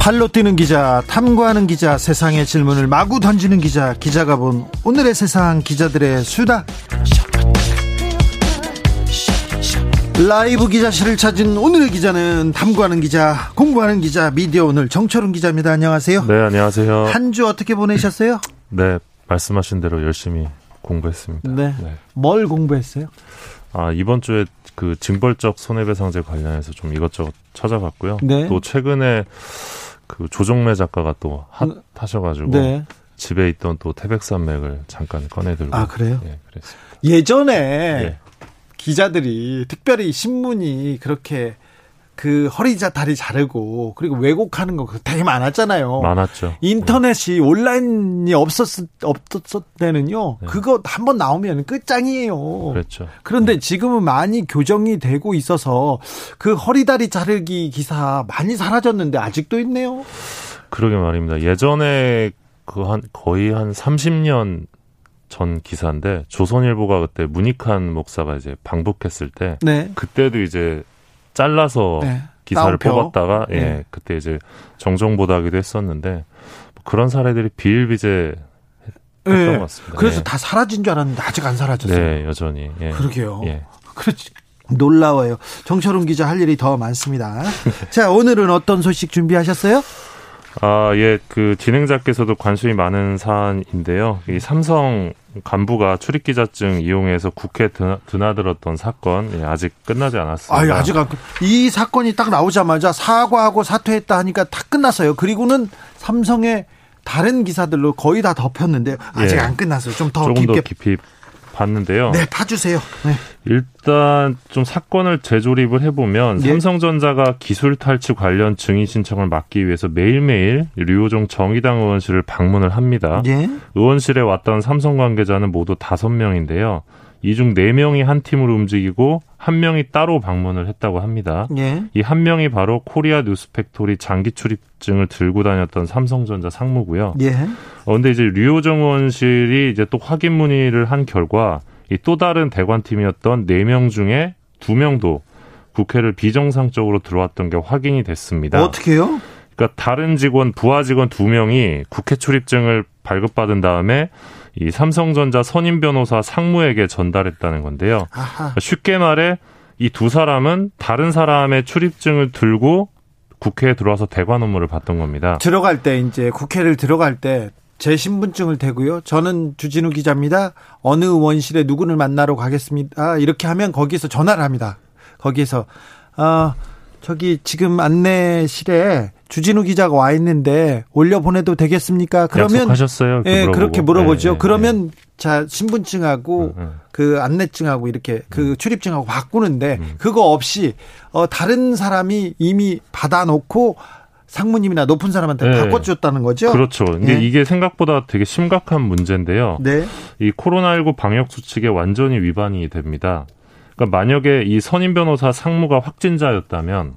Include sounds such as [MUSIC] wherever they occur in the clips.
팔로 뛰는 기자, 탐구하는 기자, 세상의 질문을 마구 던지는 기자, 기자가 본 오늘의 세상 기자들의 수다. 라이브 기자실을 찾은 오늘의 기자는 탐구하는 기자, 공부하는 기자, 미디어 오늘 정철은 기자입니다. 안녕하세요. 네, 안녕하세요. 한 주 어떻게 보내셨어요? [LAUGHS] 네, 말씀하신 대로 열심히 공부했습니다. 네. 네. 뭘 공부했어요? 아, 이번 주에 그 징벌적 손해배상제 관련해서 좀 이것저것 찾아봤고요. 네. 또 최근에 그 조종래 작가가 또 핫 하셔가지고 네. 집에 있던 또 태백산맥을 잠깐 꺼내들고 아 그래요? 예, 그랬습니다. 예전에 예. 기자들이 특별히 신문이 그렇게 그 허리 자 다리 자르고 그리고 왜곡하는 거 되게 많았잖아요. 많았죠. 인터넷이 네. 온라인이 없었을 없었을 때는요. 네. 그거 한번 나오면 끝장이에요. 그렇죠. 그런데 네. 지금은 많이 교정이 되고 있어서 그 허리 다리 자르기 기사 많이 사라졌는데 아직도 있네요. 그러게 말입니다. 예전에 그 한 거의 한 30년 전 기사인데 조선일보가 그때 문익환 목사가 이제 방북했을 때 네. 그때도 이제 잘라서 네. 기사를 나오표. 뽑았다가 예 네. 그때 이제 정정 보도하기도 했었는데 뭐 그런 사례들이 비일비재 했던 네. 것 같습니다. 그래서 예. 다 사라진 줄 알았는데 아직 안 사라졌어요. 네, 여전히. 예. 그러게요. 예. 그렇지. 놀라워요. 정철웅 기자 할 일이 더 많습니다. [LAUGHS] 자, 오늘은 어떤 소식 준비하셨어요? 아, 예, 그 진행자께서도 관심이 많은 사안인데요. 이 삼성 간부가 출입기자증 이용해서 국회 드나, 들었던 사건 예, 아직 끝나지 않았습니다. 아, 아직 안, 이 사건이 딱 나오자마자 사과하고 사퇴했다 하니까 다 끝났어요. 그리고는 삼성의 다른 기사들로 거의 다 덮였는데 아직 예, 안 끝났어요. 좀 더 깊게 더 깊이 봤는데요. 네, 파주세요. 네. 일단 좀 사건을 재조립을 해보면 예. 삼성전자가 기술 탈취 관련 증인 신청을 막기 위해서 매일매일 류호정 정의당 의원실을 방문을 합니다. 예. 의원실에 왔던 삼성 관계자는 모두 다섯 명인데요. 이 중 네명이한 팀으로 움직이고 한 명이 따로 방문을 했다고 합니다. 예. 이한 명이 바로 코리아 뉴스팩토리 장기 출입증을 들고 다녔던 삼성전자 상무고요. 예. 어, 근데 이제 류호정 의원실이 이제 또 확인 문의를 한 결과 이 또 다른 대관팀이었던 네 명 중에 두명도 국회를 비정상적으로 들어왔던 게 확인이 됐습니다. 어떻게요? 그러니까 다른 직원, 부하 직원 두 명이 국회 출입증을 발급받은 다음에 이 삼성전자 선임 변호사 상무에게 전달했다는 건데요. 아하. 쉽게 말해 이 두 사람은 다른 사람의 출입증을 들고 국회에 들어와서 대관 업무를 봤던 겁니다. 들어갈 때 이제 국회를 들어갈 때제 신분증을 대고요. 저는 주진우 기자입니다. 어느 원실에 누구를 만나러 가겠습니다. 이렇게 하면 거기서 전화를 합니다. 거기에서 어, 저기 지금 안내실에 주진우 기자가 와 있는데 올려 보내도 되겠습니까? 그러면 하셨어요 예, 물어보고. 그렇게 물어보죠. 네, 그러면 네. 자 신분증하고 음, 음. 그 안내증하고 이렇게 그 음. 출입증하고 바꾸는데 음. 그거 없이 어 다른 사람이 이미 받아놓고 상무님이나 높은 사람한테 네. 바꿔줬다는 거죠. 그렇죠. 근데 네. 이게 생각보다 되게 심각한 문제인데요. 네. 이 코로나19 방역 수칙에 완전히 위반이 됩니다. 그러니까 만약에 이 선임 변호사 상무가 확진자였다면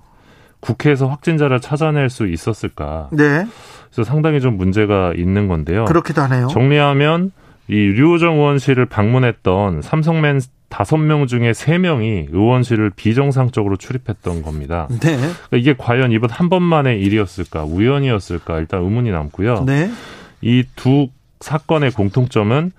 국회에서 확진자를 찾아낼 수 있었을까? 네. 그래서 상당히 좀 문제가 있는 건데요. 그렇기도 하네요. 정리하면 이 류호정 의원실을 방문했던 삼성맨 다섯 명 중에 세 명이 의원실을 비정상적으로 출입했던 겁니다. 네. 그러니까 이게 과연 이번 한 번만의 일이었을까, 우연이었을까 일단 의문이 남고요. 네. 이 두 사건의 공통점은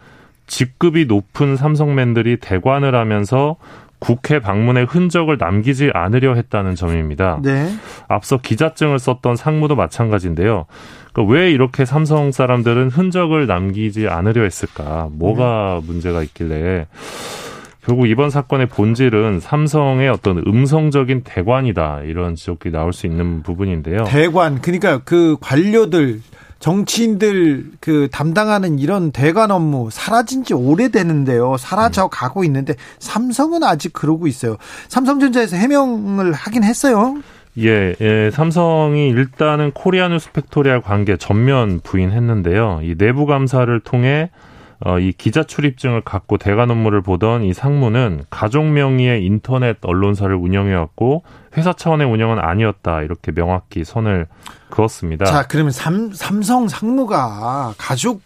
직급이 높은 삼성맨들이 대관을 하면서 국회 방문의 흔적을 남기지 않으려 했다는 점입니다. 네. 앞서 기자증을 썼던 상무도 마찬가지인데요. 그러니까 왜 이렇게 삼성 사람들은 흔적을 남기지 않으려 했을까? 뭐가 네. 문제가 있길래 결국 이번 사건의 본질은 삼성의 어떤 음성적인 대관이다 이런 지적이 나올 수 있는 부분인데요. 대관 그러니까 그 관료들 정치인들 그 담당하는 이런 대관 업무 사라진 지 오래됐는데요. 사라져 가고 있는데 삼성은 아직 그러고 있어요. 삼성전자에서 해명을 하긴 했어요. 예, 예, 삼성이 일단은 코리아 뉴스 팩토리와 관계 전면 부인했는데요. 이 내부 감사를 통해 어, 이 기자 출입증을 갖고 대관 업무를 보던 이 상무는 가족 명의의 인터넷 언론사를 운영해왔고 회사 차원의 운영은 아니었다 이렇게 명확히 선을 그었습니다. 자, 그러면 삼, 삼성 상무가 가족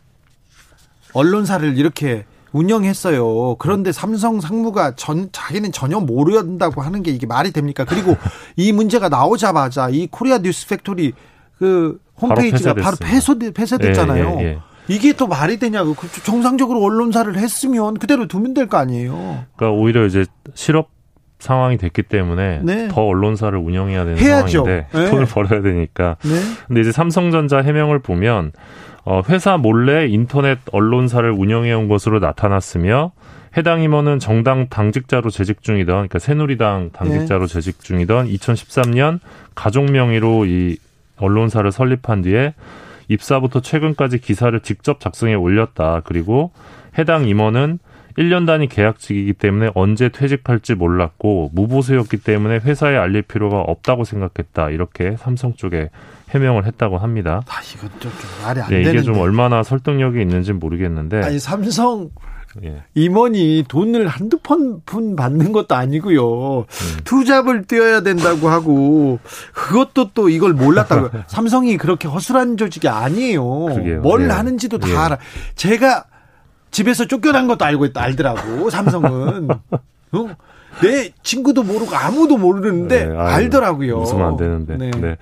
언론사를 이렇게 운영했어요. 그런데 삼성 상무가 전 자기는 전혀 모른다고 하는 게 이게 말이 됩니까? 그리고 [LAUGHS] 이 문제가 나오자마자 이 코리아 뉴스 팩토리 그 홈페이지가 바로, 폐소 폐쇄됐 잖아요. 예, 예, 예. 이게 또 말이 되냐고. 그 정상적으로 언론사를 했으면 그대로 두면 될 거 아니에요. 그러니까 오히려 이제 실업 상황이 됐기 때문에 네. 더 언론사를 운영해야 되는 해야죠. 상황인데 네. 돈을 벌어야 되니까. 네. 근데 이제 삼성전자 해명을 보면 어, 회사 몰래 인터넷 언론사를 운영해 온 것으로 나타났으며 해당 임원은 정당 당직자로 재직 중이던 그러니까 새누리당 당직자로 네. 재직 중이던 2013년 가족 명의로 이 언론사를 설립한 뒤에 입사부터 최근까지 기사를 직접 작성해 올렸다. 그리고 해당 임원은 1년 단위 계약직이기 때문에 언제 퇴직할지 몰랐고 무보수였기 때문에 회사에 알릴 필요가 없다고 생각했다. 이렇게 삼성 쪽에 해명을 했다고 합니다. 아, 이건 좀, 좀 말이 안 네, 되는데. 이게 좀 얼마나 설득력이 있는지 모르겠는데. 아니 삼성 예. 임원이 돈을 한두 번분 받는 것도 아니고요. 음. 투잡을 뛰어야 된다고 하고 그것도 또 이걸 몰랐다고. [LAUGHS] 삼성이 그렇게 허술한 조직이 아니에요. 그러게요. 뭘 예. 하는지도 다 예. 알아. 제가 집에서 쫓겨난 것도 알고 있다 알더라고. 삼성은. [LAUGHS] 어? 내 친구도 모르고 아무도 모르는데 네, 알더라고요. 웃으면 안 되는데. 네. 네.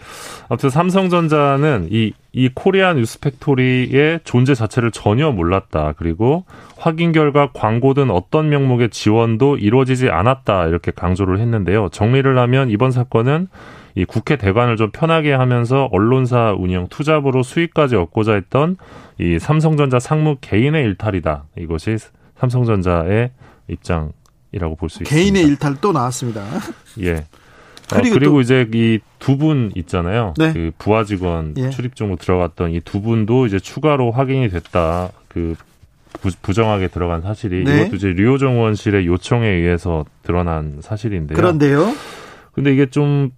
아무튼 삼성전자는 이, 이 코리아 뉴스팩토리의 존재 자체를 전혀 몰랐다. 그리고 확인 결과 광고든 어떤 명목의 지원도 이루어지지 않았다. 이렇게 강조를 했는데요. 정리를 하면 이번 사건은 이 국회 대관을 좀 편하게 하면서 언론사 운영 투잡으로 수익까지 얻고자 했던 이 삼성전자 상무 개인의 일탈이다. 이것이 삼성전자의 입장 이라고 볼 수 있습니다. 개인의 일탈 또 나왔습니다. [LAUGHS] 예. 아, 그리고, 어, 그리고 이제 이 두 분 있잖아요. 네. 그 부하 직원 예. 출입증으로 들어갔던 이 두 분도 이제 추가로 확인이 됐다. 그 부, 정하게 들어간 사실이 네. 이것도 이제 류호정 의원실의 요청에 의해서 드러난 사실인데요. 그런데요. 근데 이게 좀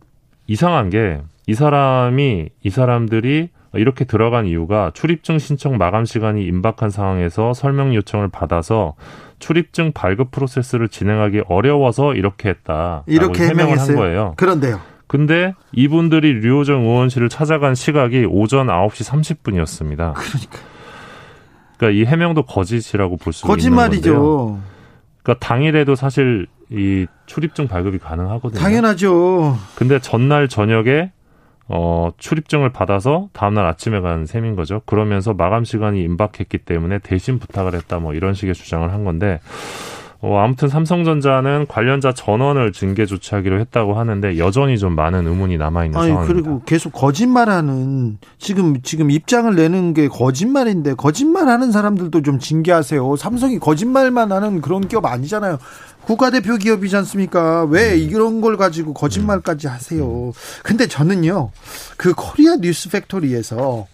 이상한 게 이 사람이 이 사람들이 이렇게 들어간 이유가 출입증 신청 마감 시간이 임박한 상황에서 설명 요청을 받아서 출입증 발급 프로세스를 진행하기 어려워서 이렇게 했다. 이렇게 해명을 한 거예요. 그런데요. 근데 이분들이 류호정 의원실을 찾아간 시각이 오전 9시 30분이었습니다. 그러니까. 그러니까 이 해명도 거짓이라고 볼 수 있는 건데요. 그러니까 당일에도 사실 이 출입증 발급이 가능하거든요. 당연하죠. 근데 전날 저녁에 어, 출입증을 받아서 다음날 아침에 간 셈인 거죠. 그러면서 마감 시간이 임박했기 때문에 대신 부탁을 했다 뭐 이런 식의 주장을 한 건데 어, 아무튼 삼성전자는 관련자 전원을 징계 조치하기로 했다고 하는데 여전히 좀 많은 의문이 남아 있는 상황입니다. 그리고 계속 거짓말하는 지금 지금 입장을 내는 게 거짓말인데 거짓말하는 사람들도 좀 징계하세요. 삼성이 거짓말만 하는 그런 기업 아니잖아요. 국가대표 기업이지 않습니까? 왜 음. 이런 걸 가지고 거짓말까지 하세요? 근데 저는요, 그 코리아 뉴스 팩토리에서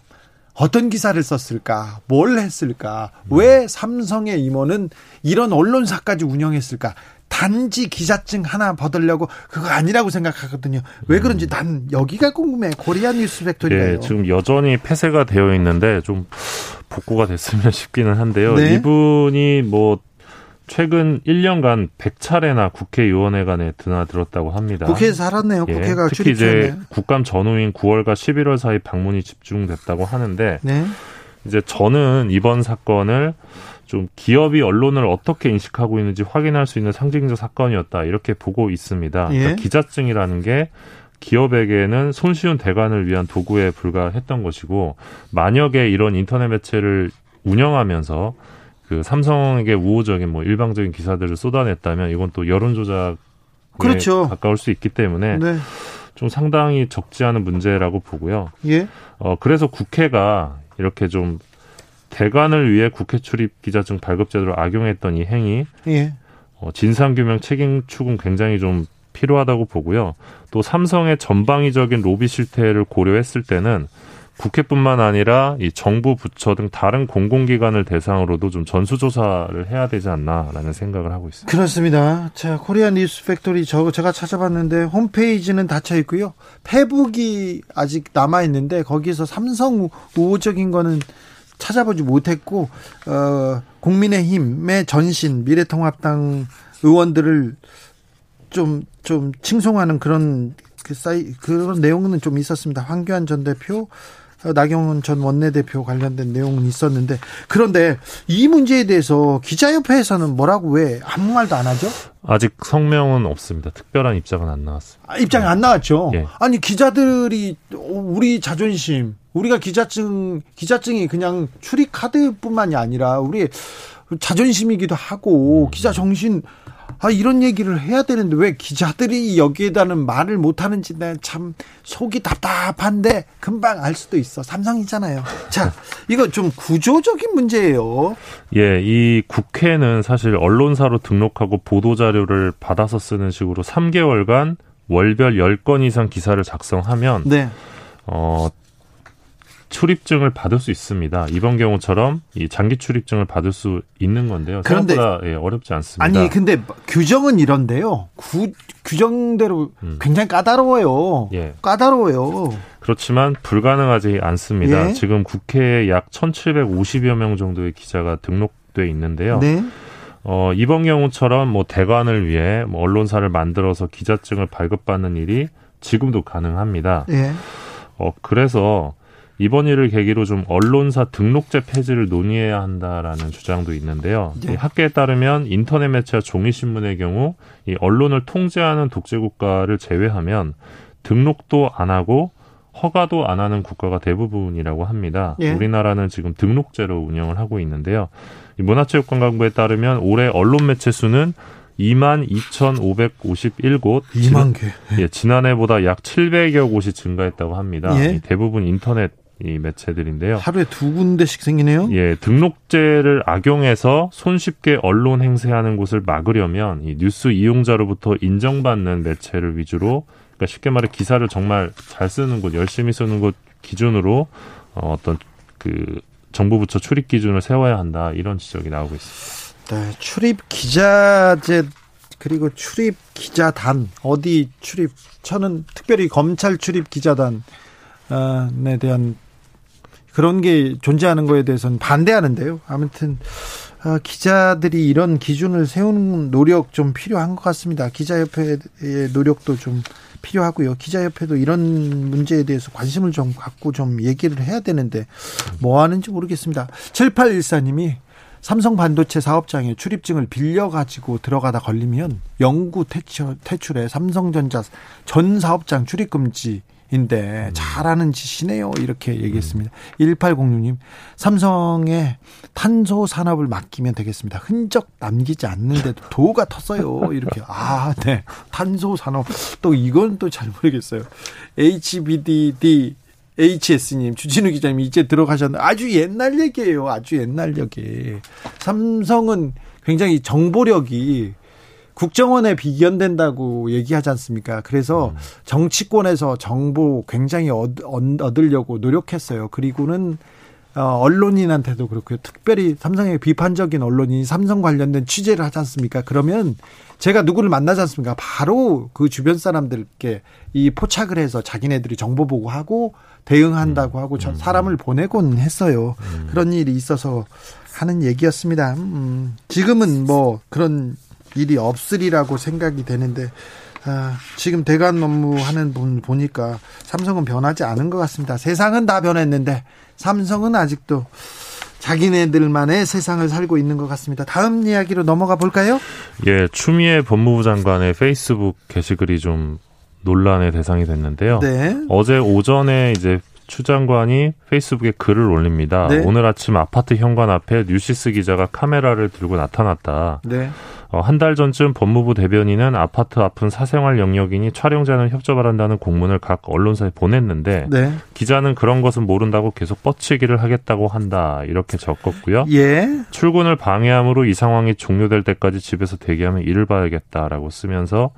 어떤 기사를 썼을까? 뭘 했을까? 왜 삼성의 임원은 이런 언론사까지 운영했을까? 단지 기자증 하나 받으려고 그거 아니라고 생각하거든요. 왜 그런지 난 여기가 궁금해. 코리아 뉴스 팩토리가요. 네, 지금 여전히 폐쇄가 되어 있는데 좀 복구가 됐으면 [LAUGHS] 싶기는 한데요. 네? 이분이 뭐 최근 1년간 100차례나 국회의원회관에 드나들었다고 합니다. 국회에서 살았네요. 예, 국회가 특히 이제 국감 전후인 9월과 11월 사이 방문이 집중됐다고 하는데 네. 이제 저는 이번 사건을 좀 기업이 언론을 어떻게 인식하고 있는지 확인할 수 있는 상징적 사건이었다 이렇게 보고 있습니다. 예. 그러니까 기자증이라는 게 기업에게는 손쉬운 대관을 위한 도구에 불과했던 것이고 만약에 이런 인터넷 매체를 운영하면서 그 삼성에게 우호적인 뭐 일방적인 기사들을 쏟아냈다면 이건 또 여론 조작에 그렇죠. 가까울 수 있기 때문에 네. 좀 상당히 적지 않은 문제라고 보고요. 예. 어 그래서 국회가 이렇게 좀 대관을 위해 국회 출입 기자증 발급 제도를 악용했던 이 행위 예. 어, 진상규명 책임 추궁 굉장히 좀 필요하다고 보고요. 또 삼성의 전방위적인 로비 실태를 고려했을 때는 국회뿐만 아니라 이 정부 부처 등 다른 공공기관을 대상으로도 좀 전수조사를 해야 되지 않나라는 생각을 하고 있습니다. 그렇습니다. 자, 코리아 뉴스 팩토리 저 제가 찾아봤는데 홈페이지는 닫혀 있고요. 페북이 아직 남아 있는데 거기서 삼성 우호적인 거는 찾아보지 못했고 어, 국민의힘의 전신 미래통합당 의원들을 좀좀 칭송하는 그런 그 사이 그런 내용은 좀 있었습니다. 황교안 전 대표 어, 나경원 전 원내대표 관련된 내용은 있었는데 그런데 이 문제에 대해서 기자협회에서는 뭐라고 왜 아무 말도 안 하죠? 아직 성명은 없습니다. 특별한 입장은 안 나왔습니다. 아, 입장이 안 나왔죠. 예. 아니 기자들이 우리 자존심, 우리가 기자증 기자증이 그냥 출입 카드뿐만이 아니라 우리 자존심이기도 하고 기자 정신 아, 이런 얘기를 해야 되는데 왜 기자들이 여기에다는 말을 못하는지 참 속이 답답한데 금방 알 수도 있어. 삼성이잖아요. 자, 이거 좀 구조적인 문제예요. 예, 이 국회는 사실 언론사로 등록하고 보도자료를 받아서 쓰는 식으로 3개월간 월별 10건 이상 기사를 작성하면 네. 어, 출입증을 받을 수 있습니다. 이번 경우처럼 이 장기 출입증을 받을 수 있는 건데요. 그런데 예, 어렵지 않습니다. 아니 근데 규정은 이런데요. 구, 규정대로 음. 굉장히 까다로워요. 예. 까다로워요. 그렇지만 불가능하지 않습니다. 예. 지금 국회에 약 1,750여 명 정도의 기자가 등록돼 있는데요. 네. 어, 이번 경우처럼 뭐 대관을 위해 뭐 언론사를 만들어서 기자증을 발급받는 일이 지금도 가능합니다. 예. 어, 그래서 이번 일을 계기로 좀 언론사 등록제 폐지를 논의해야 한다라는 주장도 있는데요. 네. 학계에 따르면 인터넷 매체와 종이 신문의 경우 이 언론을 통제하는 독재 국가를 제외하면 등록도 안 하고 허가도 안 하는 국가가 대부분이라고 합니다. 예. 우리나라는 지금 등록제로 운영을 하고 있는데요. 문화체육관광부에 따르면 올해 언론 매체 수는 2만 2,551곳. 2만 개. 예, 지난해보다 약 700여 곳이 증가했다고 합니다. 예. 대부분 인터넷 이 매체들인데요. 하루에 두 군데씩 생기네요. 예, 등록제를 악용해서 손쉽게 언론 행세하는 곳을 막으려면 이 뉴스 이용자로부터 인정받는 매체를 위주로 그러니까 쉽게 말해 기사를 정말 잘 쓰는 곳, 열심히 쓰는 곳 기준으로 어, 어떤 그 정부 부처 출입 기준을 세워야 한다 이런 지적이 나오고 있습니다. 네, 출입 기자제 그리고 출입 기자단 어디 출입 저는 특별히 검찰 출입 기자단에 대한 그런 게 존재하는 거에 대해서는 반대하는데요. 아무튼 어, 기자들이 이런 기준을 세우는 노력 좀 필요한 것 같습니다. 기자협회의 노력도 좀 필요하고요. 기자협회도 이런 문제에 대해서 관심을 좀 갖고 좀 얘기를 해야 되는데 뭐 하는지 모르겠습니다. 7814님이 삼성 반도체 사업장에 출입증을 빌려가지고 들어가다 걸리면 영구 퇴출, 퇴출에 삼성전자 전 사업장 출입금지 인데 음. 잘하는 짓이네요. 이렇게 얘기했습니다. 음. 1806님, 삼성의 탄소 산업을 맡기면 되겠습니다. 흔적 남기지 않는데도 도가 텄어요. 이렇게. 아, 네. 탄소 산업. 또 이건 또 잘 모르겠어요. HBDD HS님, 주진우 기자님 이제 들어가셨는데 아주 옛날 얘기예요. 아주 옛날 얘기. 삼성은 굉장히 정보력이 국정원에 비견된다고 얘기하지 않습니까? 그래서 음. 정치권에서 정보 굉장히 얻, 얻으려고 노력했어요. 그리고는 어, 언론인한테도 그렇고요. 특별히 삼성의 비판적인 언론인이 삼성 관련된 취재를 하지 않습니까? 그러면 제가 누구를 만나지 않습니까? 바로 그 주변 사람들께 이 포착을 해서 자기네들이 정보 보고하고 대응한다고 음. 하고 음. 사람을 보내곤 했어요. 음. 그런 일이 있어서 하는 얘기였습니다. 음, 지금은 뭐 그런 일이 없으리라고 생각이 되는데 아, 지금 대관 업무하는 분 보니까 삼성은 변하지 않은 것 같습니다. 세상은 다 변했는데 삼성은 아직도 자기네들만의 세상을 살고 있는 것 같습니다. 다음 이야기로 넘어가 볼까요? 예, 추미애 법무부 장관의 페이스북 게시글이 좀 논란의 대상이 됐는데요. 네. 어제 오전에 이제 추 장관이 페이스북에 글을 올립니다. 네. 오늘 아침 아파트 현관 앞에 뉴시스 기자가 카메라를 들고 나타났다. 네. 어, 한달 전쯤 법무부 대변인은 아파트 앞은 사생활 영역이니 촬영자는 협조바란다는 공문을 각 언론사에 보냈는데 네. 기자는 그런 것은 모른다고 계속 뻗치기를 하겠다고 한다 이렇게 적었고요. 예. 출근을 방해함으로 이 상황이 종료될 때까지 집에서 대기하며 일을 봐야겠다라고 쓰면서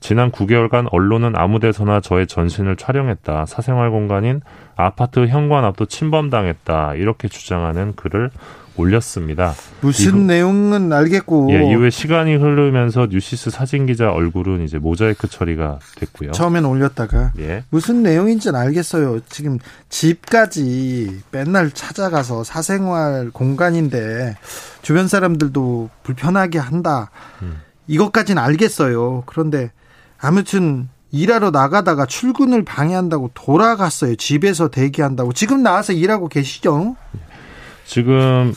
지난 9개월간 언론은 아무데서나 저의 전신을 촬영했다. 사생활 공간인 아파트 현관 앞도 침범당했다. 이렇게 주장하는 글을 올렸습니다. 무슨 이후, 내용은 알겠고. 예, 이후에 시간이 흐르면서 뉴시스 사진 기자 얼굴은 이제 모자이크 처리가 됐고요. 처음엔 올렸다가 예. 무슨 내용인지는 알겠어요. 지금 집까지 맨날 찾아가서 사생활 공간인데 주변 사람들도 불편하게 한다. 음. 이것까지는 알겠어요. 그런데 아무튼 일하러 나가다가 출근을 방해한다고 돌아갔어요. 집에서 대기한다고. 지금 나와서 일하고 계시죠? 지금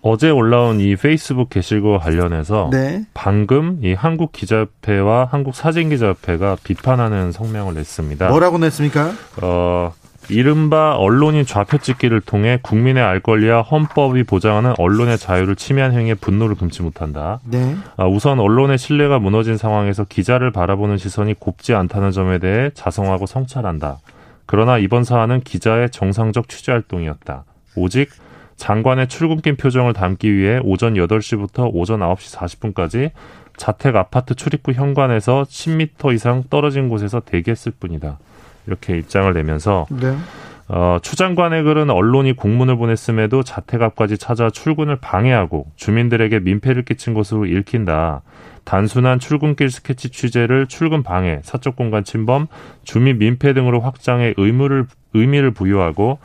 어제 올라온 이 페이스북 게시글 관련해서 네. 방금 이 한국 기자협회와 한국 사진 기자협회가 비판하는 성명을 냈습니다. 뭐라고 냈습니까? 어, 이른바 언론인 좌표찍기를 통해 국민의 알 권리와 헌법이 보장하는 언론의 자유를 침해한 행위에 분노를 금치 못한다. 네. 아, 우선 언론의 신뢰가 무너진 상황에서 기자를 바라보는 시선이 곱지 않다는 점에 대해 자성하고 성찰한다. 그러나 이번 사안은 기자의 정상적 취재 활동이었다. 오직 장관의 출근길 표정을 담기 위해 오전 8시부터 오전 9시 40분까지 자택 아파트 출입구 현관에서 10m 이상 떨어진 곳에서 대기했을 뿐이다. 이렇게 입장을 내면서 네. 어, 추 장관의 글은 언론이 공문을 보냈음에도 자택 앞까지 찾아 출근을 방해하고 주민들에게 민폐를 끼친 것으로 읽힌다. 단순한 출근길 스케치 취재를 출근 방해, 사적 공간 침범, 주민 민폐 등으로 확장해 의무를 의미를 부여하고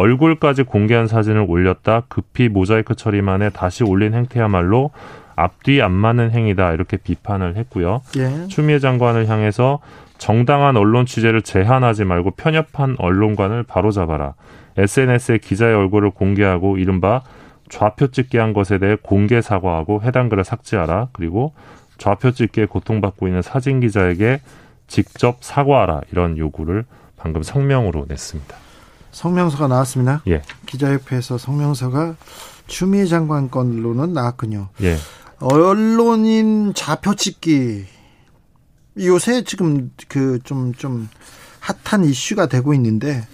얼굴까지 공개한 사진을 올렸다 급히 모자이크 처리만에 다시 올린 행태야말로 앞뒤 안 맞는 행위다 이렇게 비판을 했고요. 예. 추미애 장관을 향해서 정당한 언론 취재를 제한하지 말고 편협한 언론관을 바로잡아라. SNS에 기자의 얼굴을 공개하고 이른바 좌표 찍기 한 것에 대해 공개 사과하고 해당 글을 삭제하라. 그리고 좌표 찍기에 고통받고 있는 사진 기자에게 직접 사과하라. 이런 요구를 방금 성명으로 냈습니다. 성명서가 나왔습니다. 예. 기자협회에서 성명서가 추미애 장관 건로는 나왔군요. 예. 언론인 좌표 찍기 요새 지금 그 좀좀 좀 핫한 이슈가 되고 있는데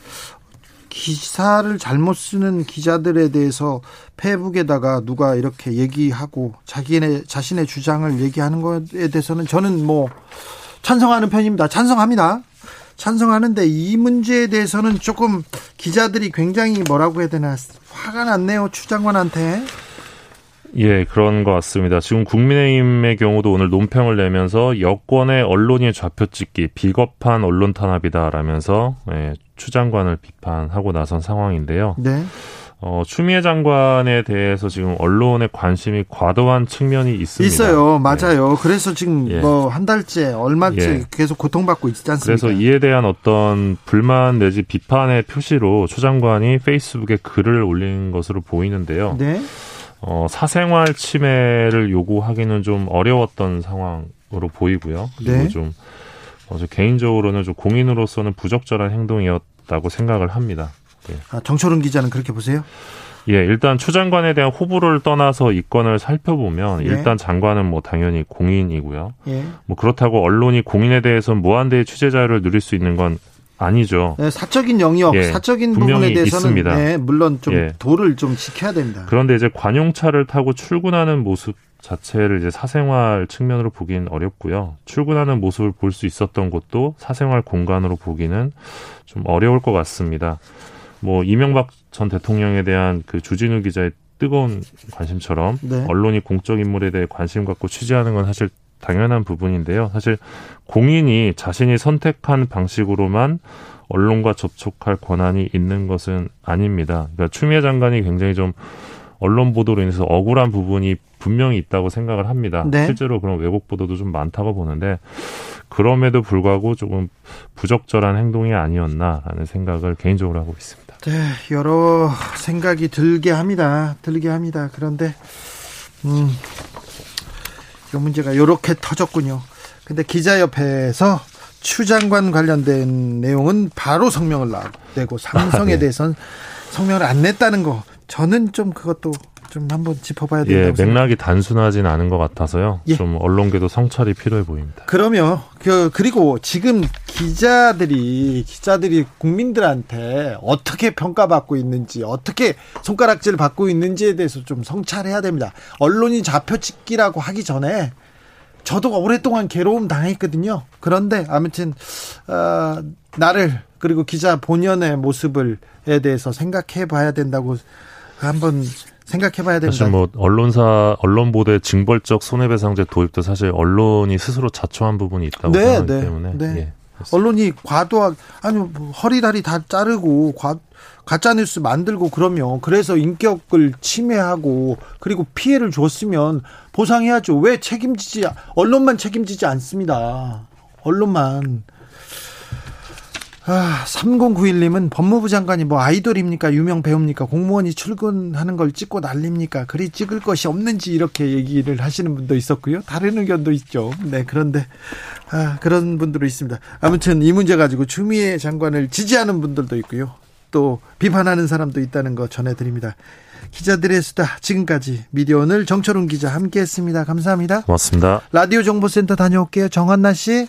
기사를 잘못 쓰는 기자들에 대해서 페북에다가 누가 이렇게 얘기하고 자기네 자신의 주장을 얘기하는 것에 대해서는 저는 뭐 찬성하는 편입니다. 찬성합니다. 찬성하는데 이 문제에 대해서는 조금 기자들이 굉장히 뭐라고 해야 되나 화가 났네요 추 장관한테. 예, 그런 것 같습니다. 지금 국민의힘의 경우도 오늘 논평을 내면서 여권의 언론이 좌표찍기 비겁한 언론 탄압이다라면서 예, 추 장관을 비판하고 나선 상황인데요. 네. 어, 추미애 장관에 대해서 지금 언론의 관심이 과도한 측면이 있습니다. 있어요. 맞아요. 네. 그래서 지금 예. 뭐한 달째, 얼마째 예. 계속 고통받고 있지 않습니까? 그래서 이에 대한 어떤 불만 내지 비판의 표시로 추 장관이 페이스북에 글을 올린 것으로 보이는데요. 네. 어, 사생활 침해를 요구하기는 좀 어려웠던 상황으로 보이고요. 그리고 네. 좀 어, 저 개인적으로는 좀 공인으로서는 부적절한 행동이었다고 생각을 합니다. 예. 아, 정철은 기자는 그렇게 보세요? 예, 일단 추 장관에 대한 호불호를 떠나서 이 건을 살펴보면 예. 일단 장관은 뭐 당연히 공인이고요. 예. 뭐 그렇다고 언론이 공인에 대해서 무한대의 취재 자유를 누릴 수 있는 건 아니죠. 네, 사적인 영역, 예, 사적인 부분에 대해서는 네, 물론 좀 예. 도를 좀 지켜야 됩니다. 그런데 이제 관용차를 타고 출근하는 모습 자체를 이제 사생활 측면으로 보기는 어렵고요. 출근하는 모습을 볼 수 있었던 곳도 사생활 공간으로 보기는 좀 어려울 것 같습니다. 뭐 이명박 전 대통령에 대한 그 주진우 기자의 뜨거운 관심처럼 네. 언론이 공적 인물에 대해 관심 갖고 취재하는 건 사실 당연한 부분인데요. 사실 공인이 자신이 선택한 방식으로만 언론과 접촉할 권한이 있는 것은 아닙니다. 그러니까 추미애 장관이 굉장히 좀 언론 보도로 인해서 억울한 부분이 분명히 있다고 생각을 합니다. 네. 실제로 그런 왜곡 보도도 좀 많다고 보는데 그럼에도 불구하고 조금 부적절한 행동이 아니었나라는 생각을 개인적으로 하고 있습니다. 네, 여러 생각이 들게 합니다. 들게 합니다. 그런데 음, 이 문제가 이렇게 터졌군요. 근데 기자협회에서 추 장관 관련된 내용은 바로 성명을 내고 삼성에 아, 네. 대해서는 성명을 안 냈다는 거 저는 좀 그것도 좀 한번 짚어봐야 된다고 예, 맥락이 단순하진 않은 것 같아서요. 예. 좀 언론계도 성찰이 필요해 보입니다. 그러면 그 그리고 지금 기자들이 기자들이 국민들한테 어떻게 평가받고 있는지 어떻게 손가락질 받고 있는지에 대해서 좀 성찰해야 됩니다. 언론이 좌표찍기라고 하기 전에 저도 오랫동안 괴로움 당했거든요. 그런데 아무튼 어, 나를 그리고 기자 본연의 모습을에 대해서 생각해 봐야 된다고 한번 생각해 봐야 된다. 사실 뭐 언론사 언론 보도의 징벌적 손해배상제 도입도 사실 언론이 스스로 자초한 부분이 있다고 네, 생각하기 네, 때문에 네. 예, 언론이 과도한 아니 뭐 허리다리 다 자르고 과 가짜 뉴스 만들고 그러면 그래서 인격을 침해하고 그리고 피해를 줬으면 보상해야죠. 왜 책임지지 언론만 책임지지 않습니다. 언론만 아, 3091님은 법무부 장관이 뭐 아이돌입니까? 유명 배우입니까? 공무원이 출근하는 걸 찍고 난립니까? 그리 찍을 것이 없는지 이렇게 얘기를 하시는 분도 있었고요. 다른 의견도 있죠. 네, 그런데, 아, 그런 분들도 있습니다. 아무튼 이 문제 가지고 추미애 장관을 지지하는 분들도 있고요. 또 비판하는 사람도 있다는 거 전해드립니다. 기자들의 수다 지금까지 미디어 오늘 정철훈 기자 함께했습니다. 감사합니다. 고맙습니다. 라디오 정보센터 다녀올게요. 정한나 씨.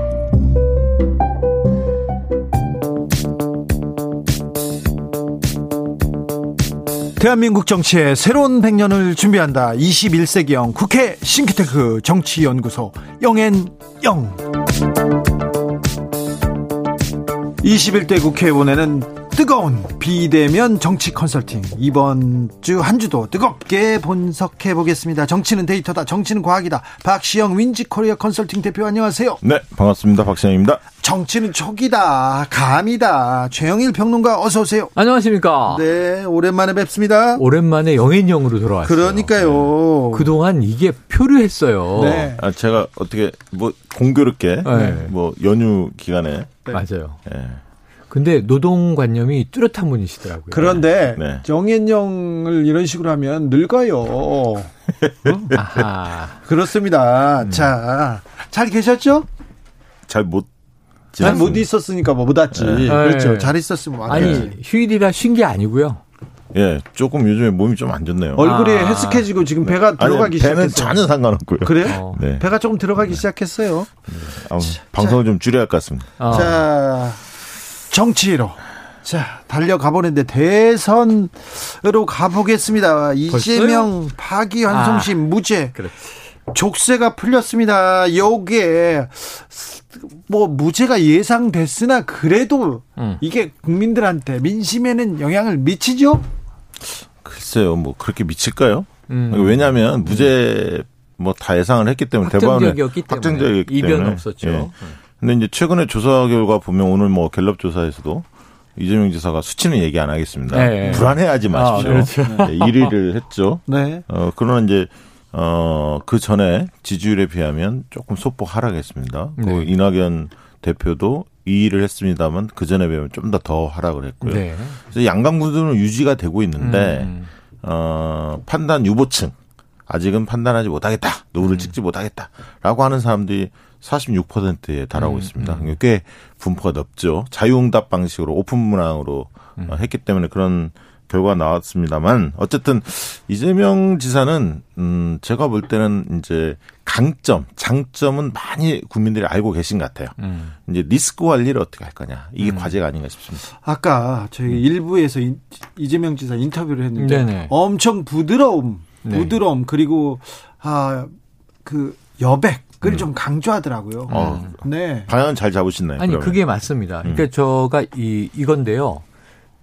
대한민국 정치의 새로운 100년을 준비한다. 21세기형 국회 싱크탱크 정치연구소 영앤영. 21대 국회의원에게 띄우는 비대면 정치 컨설팅 이번 주 한 주도 뜨겁게 분석해 보겠습니다. 정치는 데이터다. 정치는 과학이다. 박시영 윈지코리아 컨설팅 대표 안녕하세요. 네, 반갑습니다. 박시영입니다. 정치는 촉이다. 감이다. 최영일 평론가 어서 오세요. 안녕하십니까? 네, 오랜만에 뵙습니다. 오랜만에 영앤영으로 돌아왔어요. 그러니까요. 네. 그동안 이게 표류했어요. 네. 아, 제가 어떻게 뭐 공교롭게 네. 뭐 연휴 기간에 네. 맞아요. 네. 근데 노동관념이 뚜렷한 분이시더라고요. 그런데 네. 정현영을 이런 식으로 하면 늙어요. 어? 아하. 그렇습니다. 음. 자, 잘 계셨죠? 잘 못. 잘 못 있었으니까 뭐 못 왔지. 네. 그렇죠. 잘 있었으면 아니 휴일이라 쉰 게 아니고요. 예, 조금 요즘에 몸이 좀 안 좋네요. 얼굴이 아. 헬스케지고 지금 배가 들어가기 시작했어요. 배는 전혀 상관없고요. 그래요? 어. 네. 배가 조금 들어가기 네. 시작했어요. 네. 아, 방송을 좀 줄여야 할 것 같습니다. 어. 자, 정치로. 자, 달려가 보는데 대선으로 가보겠습니다. 이재명 파기환송심 아, 무죄. 그렇지. 족쇄가 풀렸습니다. 여기에 뭐 무죄가 예상됐으나 그래도 음. 이게 국민들한테 민심에는 영향을 미치죠? 글쎄요, 뭐 그렇게 미칠까요? 음. 왜냐하면 무죄 뭐 다 예상을 했기 때문에 대법원에 확정적이었기 때문에 이변 없었죠. 예. 근데 이제 최근에 조사 결과 보면 오늘 뭐 갤럽 조사에서도 이재명 지사가 수치는 얘기 안 하겠습니다. 네. 불안해하지 아, 마십시오. 아, 그렇죠. 네, 1위를 했죠. 네. 어, 그러나 이제 어, 그 전에 지지율에 비하면 조금 소폭 하락했습니다. 네. 그 이낙연 대표도 2위를 했습니다만 그 전에 비하면 좀 더 더 하락을 했고요. 네. 그래서 양강 구도는 유지가 되고 있는데 음. 어, 판단 유보층 아직은 판단하지 못하겠다. 누굴 음. 찍지 못하겠다라고 하는 사람들이 46%에 달하고 음, 있습니다. 음. 꽤 분포가 넓죠. 자유응답 방식으로 오픈 문항으로 음. 했기 때문에 그런 결과가 나왔습니다만 어쨌든 이재명 지사는 음 제가 볼 때는 이제 강점, 장점은 많이 국민들이 알고 계신 것 같아요. 음. 이제 리스크 관리를 어떻게 할 거냐 이게 음. 과제가 아닌가 싶습니다. 아까 저희 음. 일부에서 이재명 지사 인터뷰를 했는데 네네. 엄청 부드러움, 네. 부드러움 그리고 아그 여백 그걸 음. 좀 강조하더라고요. 어. 네. 방향 잘 잡으시나요? 아니 그러면? 그게 맞습니다. 그러니까 음. 제가 이 이건데요.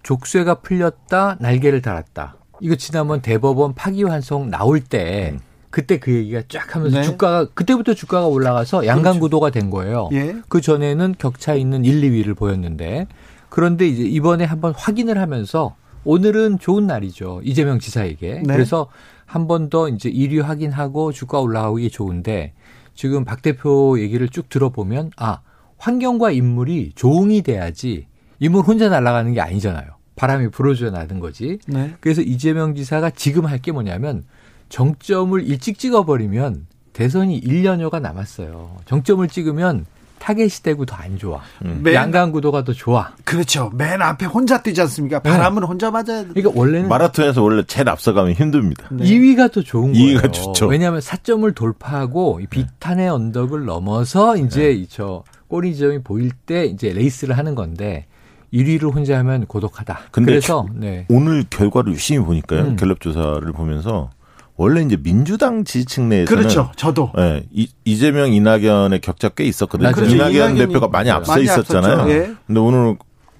족쇄가 풀렸다, 날개를 달았다. 이거 지난번 대법원 파기환송 나올 때 음. 그때 그 얘기가 쫙 하면서 네. 주가가 그때부터 주가가 올라가서 양강 구도가 된 거예요. 예. 그 전에는 격차 있는 1, 2위를 보였는데 그런데 이제 이번에 한번 확인을 하면서 오늘은 좋은 날이죠. 이재명 지사에게. 네. 그래서 한 번 더 이제 1위 확인하고 주가 올라가기 좋은데 지금 박 대표 얘기를 쭉 들어보면 아 환경과 인물이 조응이 돼야지 인물 혼자 날아가는 게 아니잖아요. 바람이 불어줘야 나는 거지. 네. 그래서 이재명 지사가 지금 할 게 뭐냐면 정점을 일찍 찍어버리면 대선이 1년여가 남았어요. 정점을 찍으면 타겟이 되고 더 안 좋아. 음. 양강 구도가 더 좋아. 그렇죠. 맨 앞에 혼자 뛰지 않습니까? 바람은 네. 혼자 맞아야 돼. 그러니까 원래는 마라톤에서 원래 제일 앞서가면 힘듭니다. 네. 2위가 더 좋은 2위가 거예요. 좋죠. 왜냐하면 사점을 돌파하고 비탄의 언덕을 넘어서 이제 네. 저 골인 지점이 보일 때 이제 레이스를 하는 건데 1위를 혼자 하면 고독하다. 근데 그래서 네. 오늘 결과를 유심히 보니까요. 음. 갤럽 조사를 보면서 원래 이제 민주당 지지층 내에서는 그렇죠. 저도 네, 이, 재명 이낙연의 격차 꽤 있었거든요. 그렇죠. 이낙연 대표가 많이 앞서 많이 있었잖아요. 예. 근데 오늘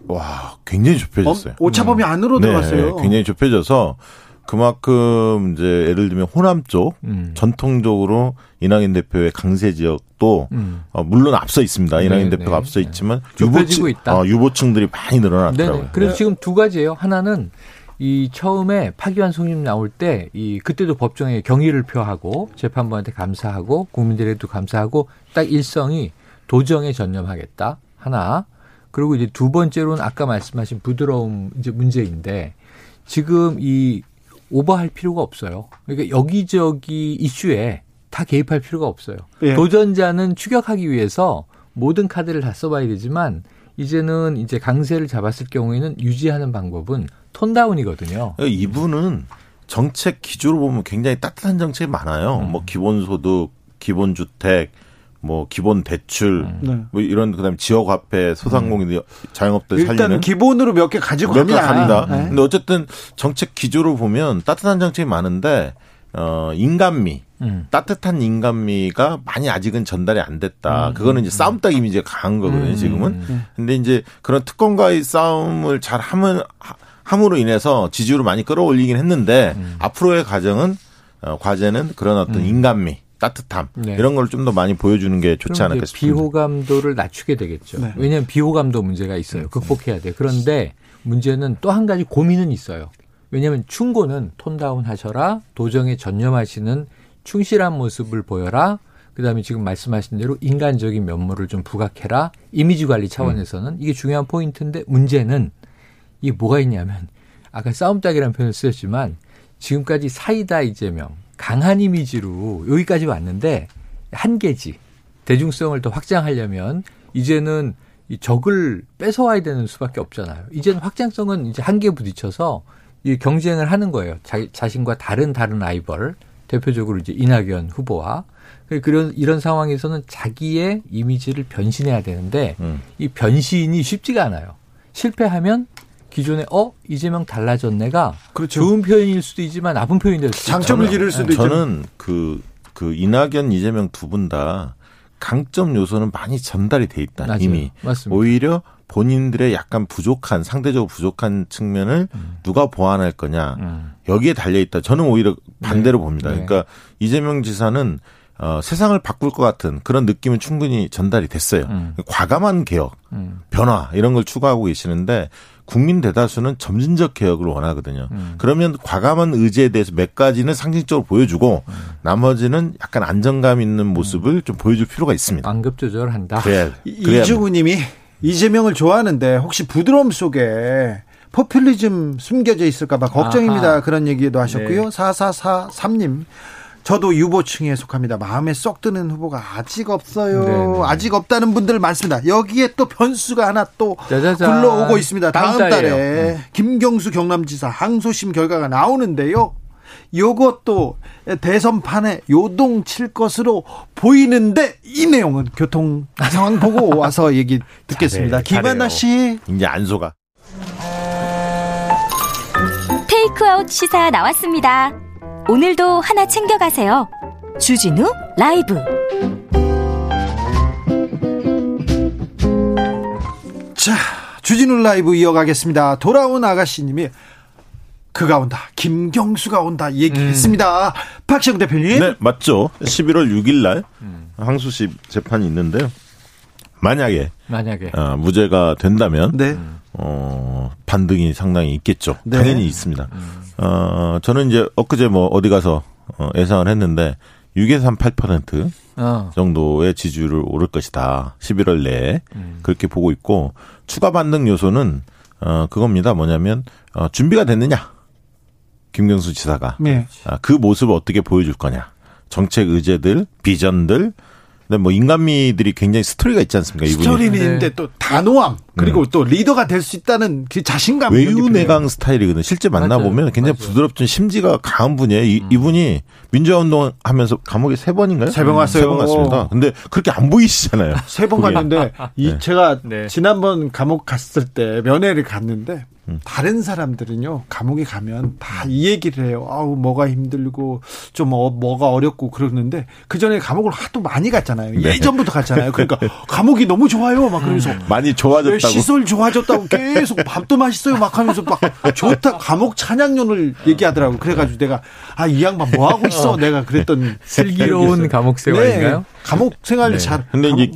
와 굉장히 좁혀졌어요. 어, 오차범위 음. 안으로 네, 들어갔어요. 굉장히 좁혀져서 그만큼 이제 예를 들면 호남 쪽 음. 전통적으로 이낙연 대표의 강세 지역도 음. 어, 물론 앞서 있습니다. 이낙연 네, 대표가 네, 앞서 네. 있지만 유보층 어, 유보층들이 많이 늘어났더라고요. 네, 그래서 지금 두 가지예요. 하나는 이 처음에 파기환 송임 나올 때 이 그때도 법정에 경의를 표하고 재판부한테 감사하고 국민들에도 감사하고 딱 일성이 도정에 전념하겠다 하나 그리고 이제 두 번째로는 아까 말씀하신 부드러움 이제 문제인데 지금 이 오버할 필요가 없어요. 그러니까 여기저기 이슈에 다 개입할 필요가 없어요. 예. 도전자는 추격하기 위해서 모든 카드를 다 써봐야 되지만 이제는 이제 강세를 잡았을 경우에는 유지하는 방법은 톤다운이거든요. 그러니까 이분은 정책 기조로 보면 굉장히 따뜻한 정책이 많아요. 음. 뭐 기본소득, 기본주택, 뭐 기본 대출 음. 네. 뭐 이런 그다음에 지역 화폐 소상공인 음. 자영업들 일단 살리는 기본으로 몇 개 가지고 몇 개 갑니다. 네. 근데 어쨌든 정책 기조로 보면 따뜻한 정책이 많은데 어 인간미 음. 따뜻한 인간미가 많이 아직은 전달이 안 됐다. 음. 그거는 이제 싸움딱 이미지가 강한 거거든요, 음. 지금은. 음. 근데 이제 그런 특권과의 싸움을 잘 하면 함으로 인해서 지지율을 많이 끌어올리긴 했는데 앞으로의 과정은 어 과제는 그런 어떤 인간미 따뜻함 네. 이런 걸 좀 더 많이 보여주는 게 좋지 않을까 싶습니다. 비호감도를 낮추게 되겠죠. 네. 왜냐하면 비호감도 문제가 있어요. 네. 극복해야 돼. 그런데 문제는 또 한 가지 고민은 있어요. 왜냐하면 충고는 톤다운 하셔라. 도정에 전념하시는 충실한 모습을 보여라. 그다음에 지금 말씀하신 대로 인간적인 면모를 좀 부각해라. 이미지 관리 차원에서는 음. 이게 중요한 포인트인데 문제는 이게 뭐가 있냐면 아까 싸움닭이라는 표현을 쓰셨지만 지금까지 사이다 이재명 강한 이미지로 여기까지 왔는데 한계지. 대중성을 더 확장하려면 이제는 이 적을 뺏어와야 되는 수밖에 없잖아요. 이제는 확장성은 이제 한계에 부딪혀서 이 경쟁을 하는 거예요. 자, 자신과 다른 다른 라이벌 대표적으로 이제 이낙연 후보와 그런 이런 상황에서는 자기의 이미지를 변신해야 되는데 음. 이 변신이 쉽지가 않아요. 실패하면 기존에 어 이재명 달라졌네가 그렇죠. 좋은 표현일 수도 있지만 나쁜 표현이 될 수도 장점을 기를 수도 있죠. 저는 그그 그 이낙연 이재명 두 분 다 강점 요소는 많이 전달이 돼 있다 맞아요. 이미 맞습니다. 오히려 본인들의 약간 부족한 상대적으로 부족한 측면을 음. 누가 보완할 거냐 음. 여기에 달려 있다. 저는 오히려 반대로 네. 봅니다. 네. 그러니까 이재명 지사는 어, 세상을 바꿀 것 같은 그런 느낌은 충분히 전달이 됐어요. 음. 과감한 개혁, 음. 변화 이런 걸 추구하고 계시는데 국민 대다수는 점진적 개혁을 원하거든요. 음. 그러면 과감한 의지에 대해서 몇 가지는 상징적으로 보여주고 음. 나머지는 약간 안정감 있는 모습을 음. 좀 보여줄 필요가 있습니다. 완급 조절한다. 그래야, 이주구님이 이재명을 좋아하는데 혹시 부드러움 속에 포퓰리즘 숨겨져 있을까봐 걱정입니다. 아하. 그런 얘기도 하셨고요. 네. 4443님. 저도 유보층에 속합니다. 마음에 쏙 드는 후보가 아직 없어요. 네네. 아직 없다는 분들 많습니다. 여기에 또 변수가 하나 또 짜자잔. 굴러오고 있습니다. 다음 달에 음. 김경수 경남지사 항소심 결과가 나오는데요. 요것도 대선판에 요동칠 것으로 보이는데 이 내용은 교통 상황 보고 [LAUGHS] 와서 얘기 듣겠습니다. 김한나 씨. 이제 안 속아. 테이크아웃 시사 나왔습니다. 오늘도 하나 챙겨가세요. 주진우 라이브. 자, 주진우 라이브 이어가겠습니다. 돌아온 아가씨님이 그가 온다. 김경수가 온다. 얘기했습니다. 음. 박시영 대표님. 네, 맞죠. 11월 6일 날 음. 항소심 재판이 있는데요. 만약에 만약에 어, 무죄가 된다면 네. 어, 반등이 상당히 있겠죠. 네. 당연히 있습니다. 음. 어, 저는 이제 엊그제 뭐 어디 가서 어, 예상을 했는데 6에서 한8% 어. 정도의 지지율을 오를 것이다. 11월 내에 음. 그렇게 보고 있고 추가 반등 요소는 어 그겁니다. 뭐냐면 어 준비가 됐느냐? 김경수 지사가 네. 아, 그 모습을 어떻게 보여줄 거냐? 정책 의제들, 비전들 근데 뭐 인간미들이 굉장히 스토리가 있지 않습니까? 이분이. 스토리는 네. 있는데 또 단호함 그리고 음. 또 리더가 될 수 있다는 그 자신감. 외유내강 스타일이거든. 실제 만나 보면 굉장히 부드럽던 심지가 강한 분이에요. 이, 음. 이분이 민주화 운동 하면서 감옥에 세 번인가요? 세 번 갔어요. 세 번 갔습니다. 근데 그렇게 안 보이시잖아요. 세 번 갔는데 이 네. 제가 네. 지난번 감옥 갔을 때 면회를 갔는데 음. 다른 사람들은요 감옥에 가면 다 이 얘기를 해요. 아우 뭐가 힘들고 좀 어, 뭐가 어렵고 그러는데 그 전에 감옥을 하도 많이 갔잖아요. 네. 예전부터 갔잖아요. 그러니까 [LAUGHS] 감옥이 너무 좋아요. 막 그러면서 음. 많이 좋아졌다고 시설 좋아졌다고 계속 밥도 맛있어요. 막 하면서 막 좋다 감옥 찬양론을 얘기하더라고. 그래가지고 내가 아 이 양반 뭐 하고 있어. 내가 그랬던 [LAUGHS] 슬기로운 감옥 생활인가요? 네. 감옥 생활 네. 잘. 근데 이제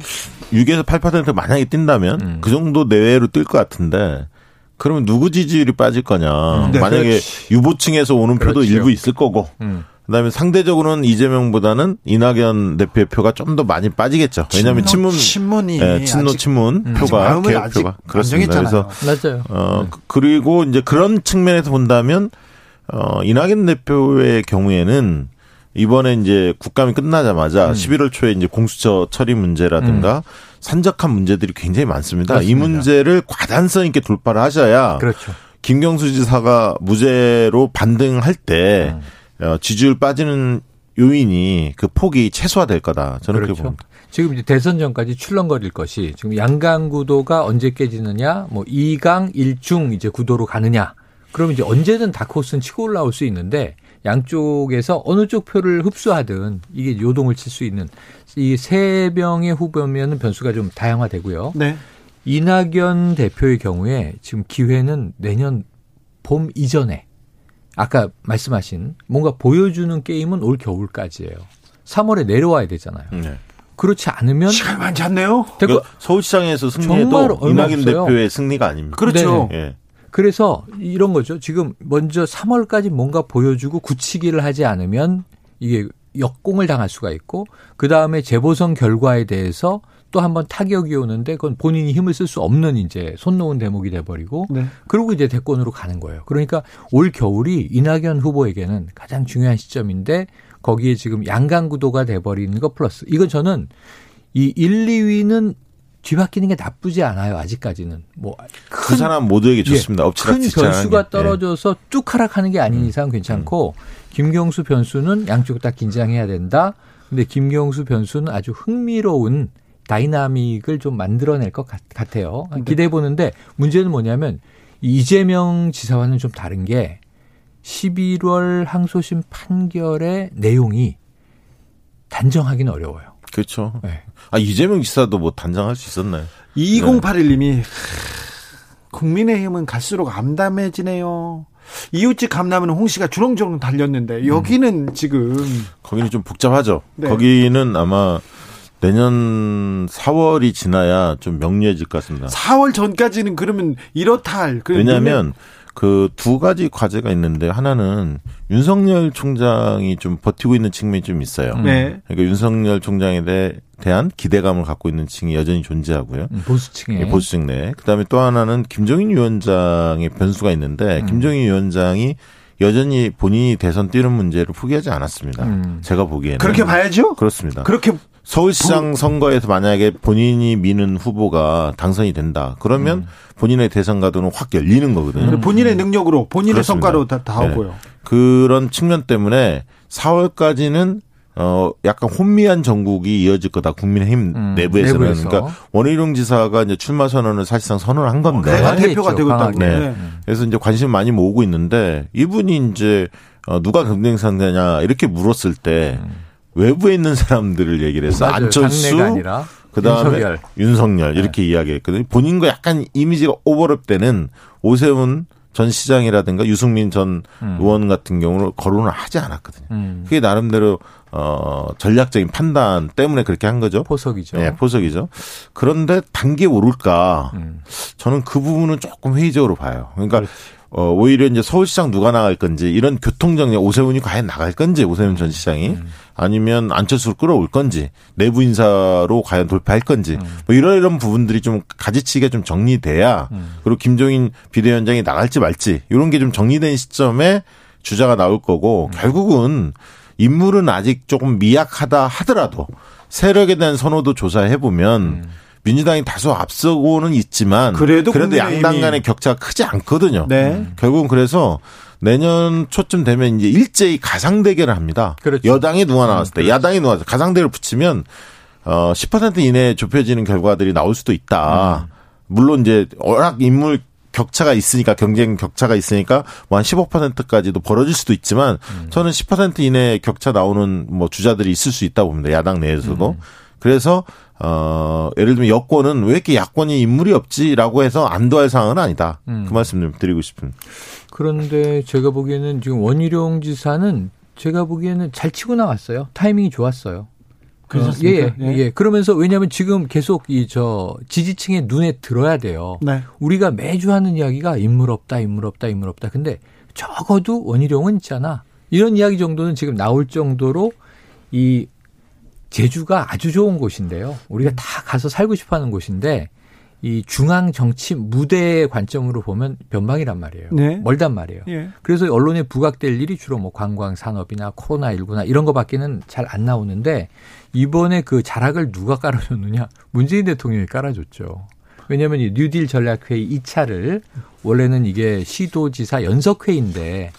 6에서 8% 만약에 뛴다면 음. 그 정도 내외로 뛸 것 같은데 그러면 누구 지지율이 빠질 거냐. 음. 네, 만약에 그렇지. 유보층에서 오는 표도 그렇죠. 일부 있을 거고. 음. 그다음에 상대적으로는 이재명보다는 이낙연 대표의 표가 좀 더 많이 빠지겠죠. 왜냐하면 친문 친문이 네, 친노 친문 음. 표가 개혁 표가 그렇습니다. 그래서 맞아요. 어 네. 그리고 이제 그런 측면에서 본다면 어 이낙연 대표의 경우에는 이번에 이제 국감이 끝나자마자 음. 11월 초에 이제 공수처 처리 문제라든가 음. 산적한 문제들이 굉장히 많습니다. 그렇습니다. 이 문제를 과단성 있게 돌파를 하셔야 그렇죠. 김경수 지사가 무죄로 반등할 때 음. 어, 지지율 빠지는 요인이 그 폭이 최소화될 거다. 저는 그렇죠. 그렇게 봅니다. 지금 이제 대선 전까지 출렁거릴 것이 지금 양강 구도가 언제 깨지느냐, 뭐 2강 1중 이제 구도로 가느냐. 그러면 이제 언제든 다크호스는 치고 올라올 수 있는데 양쪽에서 어느 쪽 표를 흡수하든 이게 요동을 칠 수 있는 이 세 명의 후보면은 변수가 좀 다양화되고요. 네. 이낙연 대표의 경우에 지금 기회는 내년 봄 이전에 아까 말씀하신 뭔가 보여주는 게임은 올 겨울까지예요. 3월에 내려와야 되잖아요. 네. 그렇지 않으면 시간 많지 않네요. 그러니까 서울시장에서 승리해도 이낙연 대표의 승리가 아닙니다. 그렇죠. 네. 네. 그래서 이런 거죠. 지금 먼저 3월까지 뭔가 보여주고 굳히기를 하지 않으면 이게 역공을 당할 수가 있고 그 다음에 재보선 결과에 대해서 또 한번 타격이 오는데 그건 본인이 힘을 쓸 수 없는 이제 손 놓은 대목이 돼버리고 네. 그리고 이제 대권으로 가는 거예요. 그러니까 올 겨울이 이낙연 후보에게는 가장 중요한 시점인데 거기에 지금 양강 구도가 돼버리는 거 플러스 이건 저는 이 1, 2위는 뒤바뀌는 게 나쁘지 않아요. 아직까지는 뭐그 사람 모두에게 좋습니다. 예, 큰 변수가 게. 떨어져서 예. 쭉 하락하는 게 아닌 음. 이상 괜찮고 음. 김경수 변수는 양쪽 다 긴장해야 된다. 근데 김경수 변수는 아주 흥미로운 다이나믹을 좀 만들어낼 것 같, 아요 네. 기대해 보는데 문제는 뭐냐면 이재명 지사와는 좀 다른 게 11월 항소심 판결의 내용이 단정하기는 어려워요. 그렇죠. 네. 아 이재명 지사도 뭐 단장할 수 있었나요? 2081님이 네. 국민의힘은 갈수록 암담해지네요. 이웃집 감나무는 홍씨가 주렁주렁 달렸는데 여기는 음. 지금 거기는 좀 복잡하죠. 네. 거기는 아마 내년 4월이 지나야 좀 명료해질 것 같습니다. 4월 전까지는 그러면 이렇다 할. 왜냐하면 그 두 가지 과제가 있는데 하나는 윤석열 총장이 좀 버티고 있는 측면이 좀 있어요. 네. 그러니까 윤석열 총장에 대해 대한 기대감을 갖고 있는 층이 여전히 존재하고요. 음, 보수층에. 예, 보수층 내. 그다음에 또 하나는 김종인 위원장의 변수가 있는데 음. 김종인 위원장이 여전히 본인이 대선 뛰는 문제를 포기하지 않았습니다. 음. 제가 보기에는 그렇게 봐야죠. 그렇습니다. 그렇게 서울시장 선거에서 만약에 본인이 미는 후보가 당선이 된다. 그러면 음. 본인의 대선 가도는 확 열리는 거거든요. 음. 본인의 능력으로 본인의 그렇습니다. 성과로 다, 다 하고요. 네. 그런 측면 때문에 4월까지는 어 약간 혼미한 전국이 이어질 거다 국민의힘 음, 내부에서는 내부에서. 그러니까 원희룡 지사가 이제 출마 선언을 사실상 선언한 건데 어, 대표가 되고 있다. 네. 네. 그래서 이제 관심 많이 모으고 있는데 이분이 이제 어 누가 경쟁 상대냐 이렇게 물었을 때 음. 외부에 있는 사람들을 얘기를 해서 맞아요. 안철수 그다음에 윤석열, 윤석열 이렇게 네. 이야기했거든요. 본인과 약간 이미지가 오버랩 되는 오세훈 전 시장이라든가 유승민 전 음. 의원 같은 경우는 거론을 하지 않았거든요. 음. 그게 나름대로 어 전략적인 판단 때문에 그렇게 한 거죠. 포석이죠. 네, 포석이죠. 그런데 단계 오를까? 음. 저는 그 부분은 조금 회의적으로 봐요. 그러니까 그렇지. 어, 오히려 이제 서울시장 누가 나갈 건지 이런 교통정리 오세훈이 과연 나갈 건지 오세훈 전 시장이 음. 아니면 안철수를 끌어올 건지 내부 인사로 과연 돌파할 건지 음. 뭐 이런 이런 부분들이 좀 가지치기가 좀 정리돼야 음. 그리고 김종인 비대위원장이 나갈지 말지 이런 게 좀 정리된 시점에 주자가 나올 거고 음. 결국은 인물은 아직 조금 미약하다 하더라도 세력에 대한 선호도 조사해 보면 음. 민주당이 다소 앞서고는 있지만 그래도, 그래도 양당 간의 격차가 크지 않거든요. 네. 결국은 그래서 내년 초쯤 되면 이제 일제히 가상 대결을 합니다. 그렇죠. 여당이 누가 나왔을 때, 음, 그렇죠. 야당이 누가 나왔을 때 가상 대결을 붙이면 어 10% 이내에 좁혀지는 결과들이 나올 수도 있다. 음. 물론 이제 워낙 인물 격차가 있으니까 경쟁 격차가 있으니까 뭐 한 15%까지도 벌어질 수도 있지만 음. 저는 10% 이내 격차 나오는 뭐 주자들이 있을 수 있다 고 봅니다. 야당 내에서도. 음. 그래서 어 예를 들면 여권은 왜 이렇게 야권이 인물이 없지라고 해서 안도할 상황은 아니다. 음. 그 말씀 좀 드리고 싶은. 그런데 제가 보기에는 지금 원희룡 지사는 제가 보기에는 잘 치고 나왔어요. 타이밍이 좋았어요. 그렇습니까? 예, 예, 예. 그러면서 왜냐하면 지금 계속 이 저 지지층의 눈에 들어야 돼요. 네. 우리가 매주 하는 이야기가 인물 없다, 인물 없다, 인물 없다. 근데 적어도 원희룡은 있잖아. 이런 이야기 정도는 지금 나올 정도로 이 제주가 아주 좋은 곳인데요. 우리가 다 가서 살고 싶어 하는 곳인데 이 중앙 정치 무대의 관점으로 보면 변방이란 말이에요. 네. 멀단 말이에요. 예. 그래서 언론에 부각될 일이 주로 뭐 관광 산업이나 코로나 19나 이런 거밖에는 잘 안 나오는데 이번에 그 자락을 누가 깔아줬느냐? 문재인 대통령이 깔아줬죠. 왜냐하면 이 뉴딜 전략회의 2차를 원래는 이게 시도지사 연석회의인데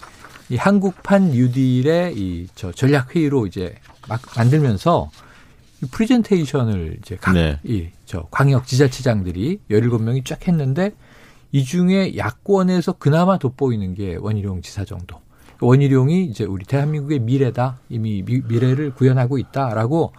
이 한국판 뉴딜의 이 저 전략회의로 이제 막 만들면서 프리젠테이션을 이제 각, 네. 이, 저, 광역 지자체장들이 17명이 쫙 했는데 이 중에 야권에서 그나마 돋보이는 게 원희룡 지사 정도. 원희룡이 이제 우리 대한민국의 미래다. 이미 미, 미래를 구현하고 있다라고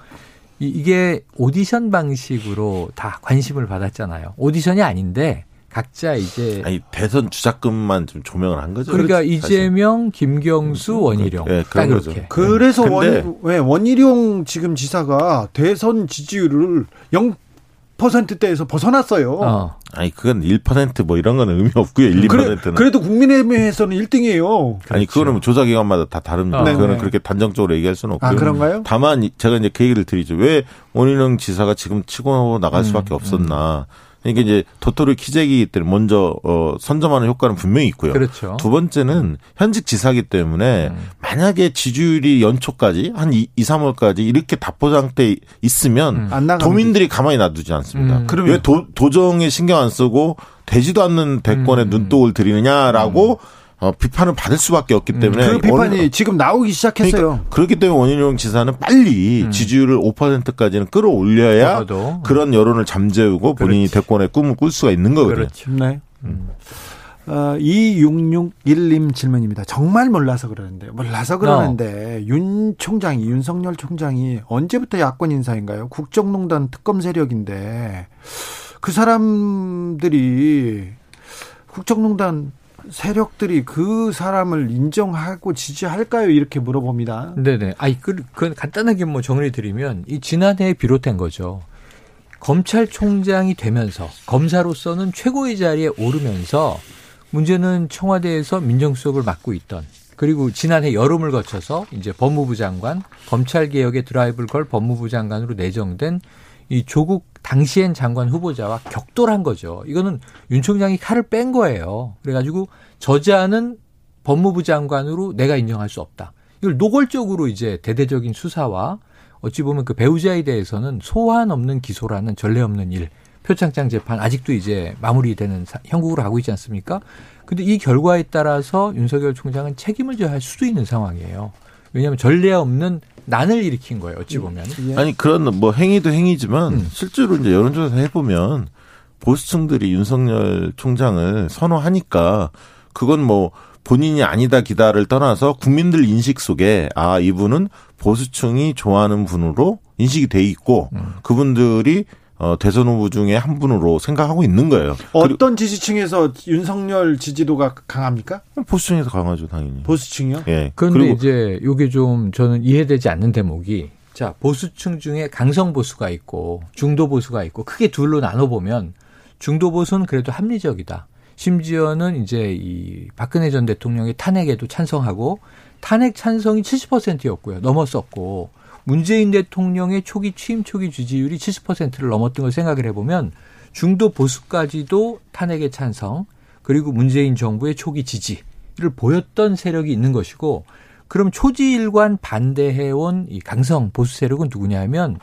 이, 이게 오디션 방식으로 다 관심을 받았잖아요. 오디션이 아닌데 각자 이제 아니 대선 주자금만 좀 조명을 한 거죠. 그러니까 그렇지, 이재명, 김경수, 음, 원희룡. 네, 그런 거죠. 그래서 원, 왜 원희룡 지금 지사가 대선 지지율을 0 퍼센트대에서 벗어났어요. 어. 아니 그건 1%뭐 이런 거는 의미 없고요. 1, 2%는. 그래, 그래도 국민의힘에서는 1등이에요. 아니 그거는 뭐 조사 기관마다 다 다릅니다. 어. 그거는 네. 그렇게 단정적으로 얘기할 수는 없고요. 아 그런가요? 다만 제가 이제 그 얘기를 드리죠. 왜 원희룡 지사가 지금 치고 나갈 수밖에 음, 없었나. 음. 이게 이제 도토리 키재기이기 때문에 먼저 어 선점하는 효과는 분명히 있고요. 그렇죠. 두 번째는 현직 지사기 때문에 음. 만약에 지지율이 연초까지 한 2, 3월까지 이렇게 답보장돼 있으면 음. 도민들이 가만히 놔두지 않습니다. 음. 왜 도, 도정에 신경 안 쓰고 되지도 않는 대권에 음. 눈독을 들이느냐라고 음. 어, 비판을 받을 수밖에 없기 음, 때문에 그 비판이 원, 지금 나오기 시작했어요. 그러니까 그렇기 때문에 원희룡 지사는 빨리 음. 지지율을 5%까지는 끌어올려야 음. 그런 여론을 잠재우고 본인이 그렇지. 대권의 꿈을 꿀 수가 있는 거거든요. 그렇죠. 네. 음. 어, 2661님 질문입니다. 정말 몰라서 그러는데, 몰라서 그러는데, 어. 윤 총장이, 윤석열 총장이 언제부터 야권 인사인가요? 국정농단 특검 세력인데, 그 사람들이 국정농단 세력들이 그 사람을 인정하고 지지할까요? 이렇게 물어봅니다. 네네. 아이, 그, 그건 간단하게 뭐 정리 드리면 이 지난해에 비롯된 거죠. 검찰총장이 되면서 검사로서는 최고의 자리에 오르면서 문제는 청와대에서 민정수석을 맡고 있던 그리고 지난해 여름을 거쳐서 이제 법무부 장관, 검찰 개혁의 드라이브를 걸 법무부 장관으로 내정된 이 조국 당시엔 장관 후보자와 격돌한 거죠. 이거는 윤 총장이 칼을 뺀 거예요. 그래가지고 저자는 법무부 장관으로 내가 인정할 수 없다. 이걸 노골적으로 이제 대대적인 수사와 어찌 보면 그 배우자에 대해서는 소환 없는 기소라는 전례 없는 일, 표창장 재판 아직도 이제 마무리되는 형국으로 가고 있지 않습니까? 근데 이 결과에 따라서 윤석열 총장은 책임을 져야 할 수도 있는 상황이에요. 왜냐하면 전례 없는 난을 일으킨 거예요. 어찌 보면. 예. 아니 그런 뭐 행위도 행위지만 음. 실제로 이제 여론조사 해보면 보수층들이 윤석열 총장을 선호하니까 그건 뭐 본인이 아니다 기다를 떠나서 국민들 인식 속에 아 이분은 보수층이 좋아하는 분으로 인식이 돼 있고 음. 그분들이 어, 대선 후보 중에 한 분으로 생각하고 있는 거예요. 어떤 지지층에서 윤석열 지지도가 강합니까? 보수층에서 강하죠, 당연히. 보수층이요? 예. 그런데 그리고 이제 요게 좀 저는 이해되지 않는 대목이 자, 보수층 중에 강성 보수가 있고 중도 보수가 있고 크게 둘로 나눠 보면 중도 보수는 그래도 합리적이다. 심지어는 이제 이 박근혜 전 대통령의 탄핵에도 찬성하고 탄핵 찬성이 70%였고요. 넘었었고 문재인 대통령의 초기 취임 초기 지지율이 70%를 넘었던 걸 생각을 해보면 중도 보수까지도 탄핵의 찬성 그리고 문재인 정부의 초기 지지를 보였던 세력이 있는 것이고 그럼 초지일관 반대해온 이 강성 보수 세력은 누구냐면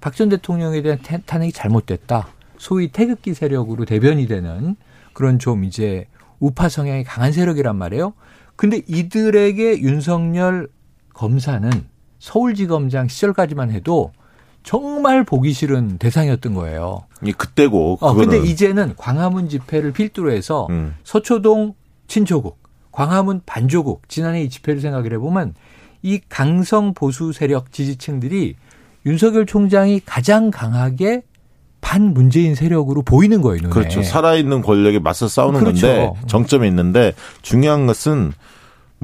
박 전 대통령에 대한 탄핵이 잘못됐다. 소위 태극기 세력으로 대변이 되는 그런 좀 이제 우파 성향이 강한 세력이란 말이에요. 근데 이들에게 윤석열 검사는 서울지검장 시절까지만 해도 정말 보기 싫은 대상이었던 거예요. 이 그때고. 어, 근데 이제는 광화문 집회를 필두로 해서 음. 서초동 친조국, 광화문 반조국 지난해 이 집회를 생각을 해보면 이 강성 보수 세력 지지층들이 윤석열 총장이 가장 강하게 반 문재인 세력으로 보이는 거예요. 눈에. 그렇죠. 살아있는 권력에 맞서 싸우는 그렇죠. 건데 정점에 있는데 중요한 것은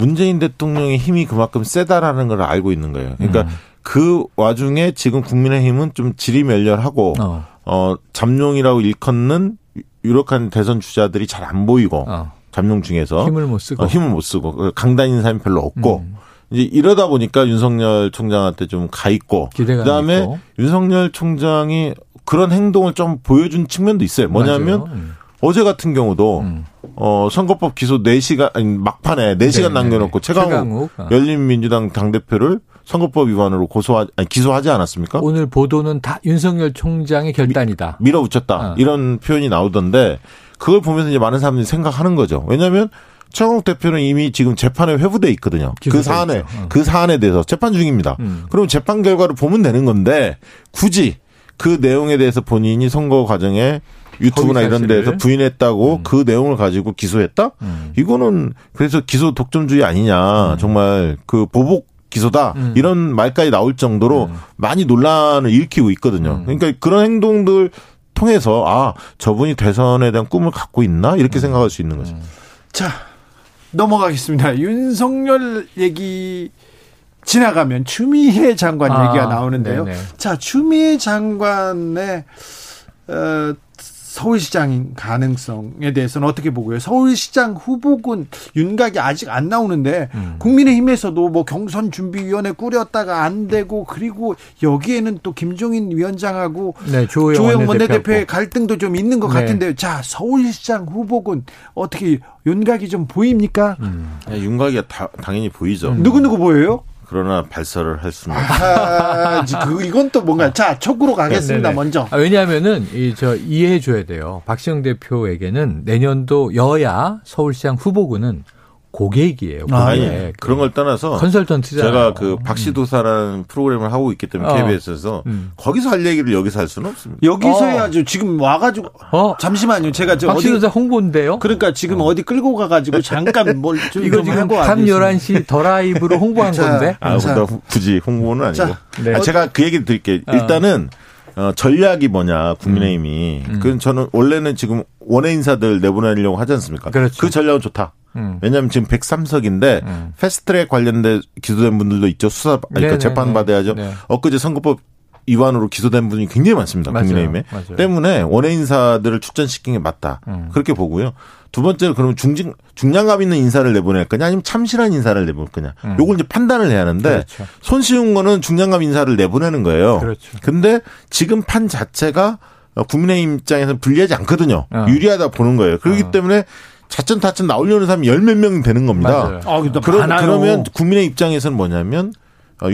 문재인 대통령의 힘이 그만큼 세다라는 걸 알고 있는 거예요. 그러니까 음. 그 와중에 지금 국민의힘은 좀 지리멸렬하고 어, 어 잠룡이라고 일컫는 유력한 대선 주자들이 잘 안 보이고 어. 잠룡 중에서 힘을 못 쓰고 어, 힘을 못 쓰고 그 강단인 사람이 별로 없고 음. 이제 이러다 보니까 윤석열 총장한테 좀 가 있고 그다음에 있고. 윤석열 총장이 그런 행동을 좀 보여준 측면도 있어요. 뭐냐면 음. 어제 같은 경우도 음. 어 선거법 기소 4시간 아니 막판에 4시간 남겨놓고 최강욱, 최강욱. 어. 열린민주당 당 대표를 선거법 위반으로 고소하 아니 기소하지 않았습니까? 오늘 보도는 다 윤석열 총장의 결단이다. 미, 밀어붙였다. 어. 이런 표현이 나오던데 그걸 보면서 이제 많은 사람들이 생각하는 거죠. 왜냐하면 최강욱 대표는 이미 지금 재판에 회부돼 있거든요. 그 사안에 어. 그 사안에 대해서 재판 중입니다. 음. 그럼 재판 결과를 보면 되는 건데 굳이 그 내용에 대해서 본인이 선거 과정에 유튜브나 이런 데에서 부인했다고 음. 그 내용을 가지고 기소했다? 음. 이거는 그래서 기소 독점주의 아니냐. 음. 정말 그 보복 기소다 음. 이런 말까지 나올 정도로 음. 많이 논란을 일으키고 있거든요. 음. 그러니까 그런 행동들 통해서 아 저분이 대선에 대한 꿈을 갖고 있나 이렇게 음. 생각할 수 있는 거죠. 음. 자 넘어가겠습니다. 윤석열 얘기 지나가면 추미애 장관 아, 얘기가 나오는데요. 네네. 자 추미애 장관의 어, 서울시장 가능성에 대해서는 어떻게 보고요? 서울시장 후보군 윤곽이 아직 안 나오는데 음. 국민의힘에서도 뭐 경선 준비위원회 꾸렸다가 안 되고 그리고 여기에는 또 김종인 위원장하고 네, 조영, 조영 원내대표의 갈등도 좀 있는 것 네. 같은데요. 자 서울시장 후보군 어떻게 윤곽이 좀 보입니까? 음. 네, 윤곽이 다, 당연히 보이죠. 누구 누구 보여요? 그러나 발설을 할 수는 아, 그 이건 또 뭔가 자 촉구로 가겠습니다. 네네. 먼저. 아, 왜냐하면은 이 저 이해해 줘야 돼요. 박시영 대표에게는 내년도 여야 서울시장 후보군은 고객이에요. 고객. 아, 예. 그런 걸 떠나서 컨설턴트잖아요. 제가 그 박시도사라는 음. 프로그램을 하고 있기 때문에 어. KBS에서 음. 거기서 할 얘기를 여기서 할 수는 없습니다. 여기서 어. 해야죠. 지금 와가지고 어. 잠시만요. 제가 저 박시도사 어디 홍보인데요. 그러니까 지금 어. 디 끌고 가가지고 잠깐 뭘 좀 [LAUGHS] 이거 지금 밤 11시 더 라이브로 홍보한 [LAUGHS] 자, 건데. 아, 자. 굳이 홍보는 아니고. 자, 네. 아, 제가 그 얘기 드릴게요. 어. 일단은 어, 전략이 뭐냐 국민의힘이 음. 음. 그 저는 원래는 지금 원외 인사들 내보내려고 하지 않습니까? 그렇죠. 그 전략은 좋다. 음. 왜냐하면 지금 103석인데 음. 패스트트랙 관련된 기소된 분들도 있죠. 수사 그러니까 재판 받아야죠. 네. 엊그제 선거법 위반으로 기소된 분이 굉장히 많습니다. 맞아요. 국민의힘에 맞아요. 때문에 원외 인사들을 출전시킨 게 맞다. 음. 그렇게 보고요. 두 번째로 그러면 중진 중량감 있는 인사를 내보낼 거냐 아니면 참신한 인사를 내보낼 거냐. 음. 요걸 이제 판단을 해야 하는데 그렇죠. 손쉬운 거는 중량감 인사를 내보내는 거예요. 그렇죠. 근데 지금 판 자체가 국민의힘 입장에서는 불리하지 않거든요. 어. 유리하다 보는 거예요. 그렇기 어. 때문에 자천타천 나오려는 사람이 열 몇 명이 되는 겁니다. 아, 그러, 그러면 국민의 입장에서는 뭐냐면 어,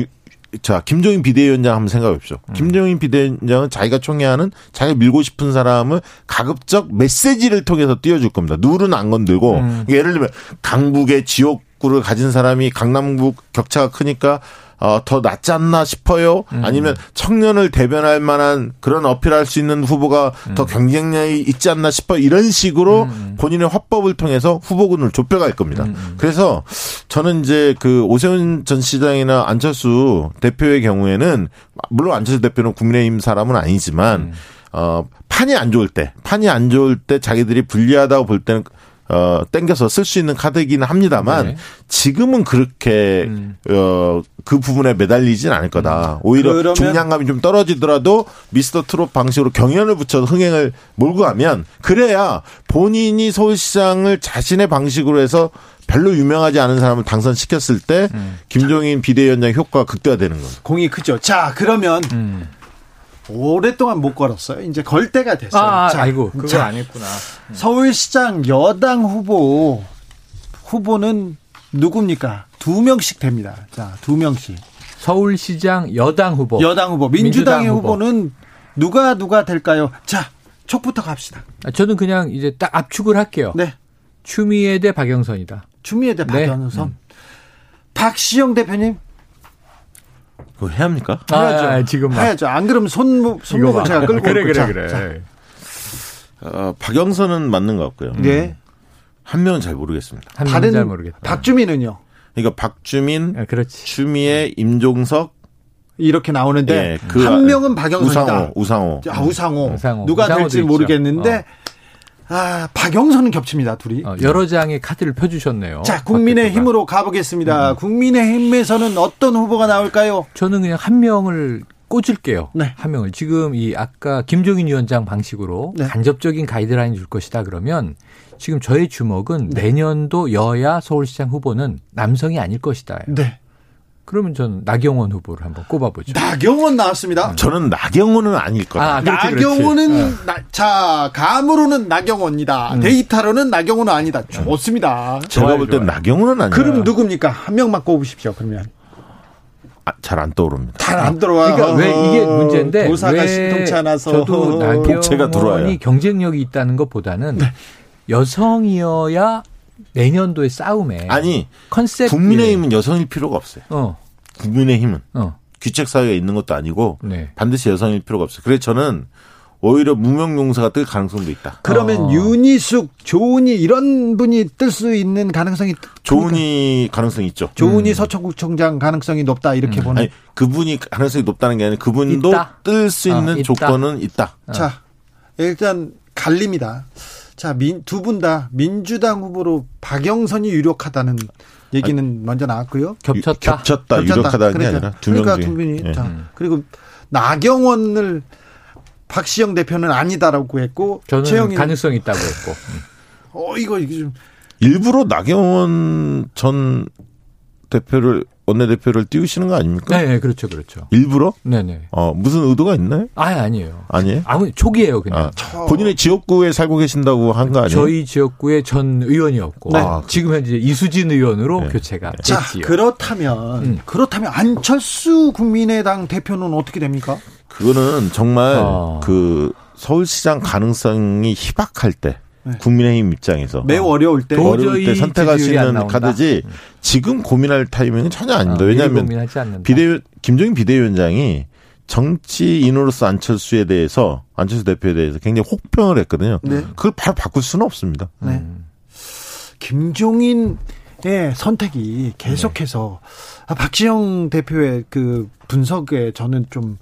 자 김종인 비대위원장 한번 생각해 보십시오. 음. 김종인 비대위원장은 자기가 총회하는 자기가 밀고 싶은 사람을 가급적 메시지를 통해서 띄워줄 겁니다. 누른 안 건들고 음. 예를 들면 강북의 지역구를 가진 사람이 강남북 격차가 크니까 어, 더 낫지 않나 싶어요. 음. 아니면 청년을 대변할 만한 그런 어필할 수 있는 후보가 음. 더 경쟁력이 있지 않나 싶어 이런 식으로 음. 본인의 화법을 통해서 후보군을 좁혀갈 겁니다. 음, 음. 그래서 저는 이제 그 오세훈 전 시장이나 안철수 대표의 경우에는 물론 안철수 대표는 국민의힘 사람은 아니지만 음. 어, 판이 안 좋을 때, 판이 안 좋을 때 자기들이 불리하다고 볼 때는 어, 땡겨서 쓸 수 있는 카드이기는 합니다만 네. 지금은 그렇게 음. 어, 그 부분에 매달리진 않을 거다. 음. 오히려 그러면... 중량감이 좀 떨어지더라도 미스터 트롯 방식으로 경연을 붙여 흥행을 몰고 가면 그래야 본인이 서울시장을 자신의 방식으로 해서 별로 유명하지 않은 사람을 당선시켰을 때 음. 김종인 비대위원장 효과가 극대화되는 거예요. 공이 크죠. 자, 그러면 음. 오랫동안 못 걸었어요. 이제 걸 때가 됐어요. 아, 자, 아이고, 그걸 자, 안 했구나. 서울시장 여당 후보 후보는 누굽니까? 두 명씩 됩니다. 자, 두 명씩. 서울시장 여당 후보. 여당 후보. 민주당의 민주당 후보는 누가 누가 될까요? 자, 촉부터 갑시다. 아, 저는 그냥 이제 딱 압축을 할게요. 네. 추미애 대 박영선이다. 추미애 대 네. 박영선. 네. 음. 박시영 대표님. 그거 해야 합니까? 아, 해야죠. 아, 지금 해야죠. 안 그러면 손목 손목을 제가 끌고 그래 그래 그래. 어, 박영선은 맞는 것 같고요. 네. 한 명은 잘 모르겠습니다. 한 명은 잘 모르겠다. 박주민은요? 그러니까 박주민, 아, 그렇지. 추미애, 임종석 이렇게 나오는데 네, 그한 명은 박영선이다. 우상호, 우상호. 아, 우상호. 우상호. 누가 될지 모르겠는데 어. 아, 박영선은 겹칩니다, 둘이. 어, 여러 장의 카드를 펴주셨네요. 자, 국민의 힘으로 가보겠습니다. 음. 국민의 힘에서는 어떤 후보가 나올까요? 저는 그냥 한 명을 꽂을게요. 네. 한 명을. 지금 이 아까 김종인 위원장 방식으로 네. 간접적인 가이드라인 줄 것이다 그러면 지금 저의 주목은 네. 내년도 여야 서울시장 후보는 남성이 아닐 것이다. 네. 그러면 전 나경원 후보를 한번 꼽아보죠. 나경원 나왔습니다. 음. 저는 나경원은 아닐 거다. 아, 나경원은 어. 나, 자 감으로는 나경원이다. 음. 데이터로는 나경원은 아니다. 좋습니다. 제가 볼 땐 나경원은 아니다. 그럼 누굽니까? 한 명만 꼽으십시오. 그러면. 아, 잘안 떠오릅니다. 잘 안 들어와. 그러니까 왜 이게 문제인데 도사가 신통치 않아서 저도 나경원이 경쟁력이 있다는 것보다는 네. 여성이어야 내년도의 싸움에 아니 컨셉 국민의힘은 여성일 필요가 없어요. 어. 국민의힘은 어. 귀책 사회가 있는 것도 아니고 네. 반드시 여성일 필요가 없어요. 그래서 저는 오히려 무명용사가 뜰 가능성도 있다. 그러면 어. 윤희숙, 조은희 이런 분이 뜰 수 있는 가능성이 조은희 가능성이 있죠. 조은희 음. 서청구청장 가능성이 높다 이렇게 음. 보는. 아니, 그분이 가능성이 높다는 게 아니라 그분도 뜰 수 있는 어, 있다. 조건은 있다. 자, 일단 갈립니다. 자, 두 분 다 민주당 후보로 박영선이 유력하다는 얘기는 아니, 먼저 나왔고요. 겹쳤다. 겹쳤다. 겹쳤다. 유력하다는 그러니까, 게 아니라 두 그러니까. 두 분이. 네. 자, 그리고 나경원을 박시영 대표는 아니다라고 했고 저는 가능성 있다고 했고. 어 이거 이게 좀 일부러 나경원 전 대표를 원내대표를 띄우시는 거 아닙니까? 네, 네, 그렇죠, 그렇죠. 일부러? 네네. 네. 어, 무슨 의도가 있나요? 아, 아니에요. 아니에요? 아무 초기에요, 그냥. 아, 본인의 지역구에 살고 계신다고 한 거 아니에요? 저희 지역구의 전 의원이었고, 네. 아, 지금 현재 이수진 의원으로 네. 교체가 네. 자, 됐지요. 그렇다면, 음. 그렇다면 안철수 국민의당 대표는 어떻게 됩니까? 그거는 정말 아. 그 서울시장 가능성이 희박할 때, 네. 국민의힘 입장에서 매우 어려울 때 어려울 때 선택할 수 있는 카드지 음. 지금 고민할 타이밍은 전혀 아닙니다. 어, 왜냐하면 비대 김종인 비대위원장이 정치인으로서 안철수에 대해서 안철수 대표에 대해서 굉장히 혹평을 했거든요. 네. 그걸 바로 바꿀 수는 없습니다. 네. 음. 김종인의 선택이 계속해서 네. 아, 박지영 대표의 그 분석에 저는 좀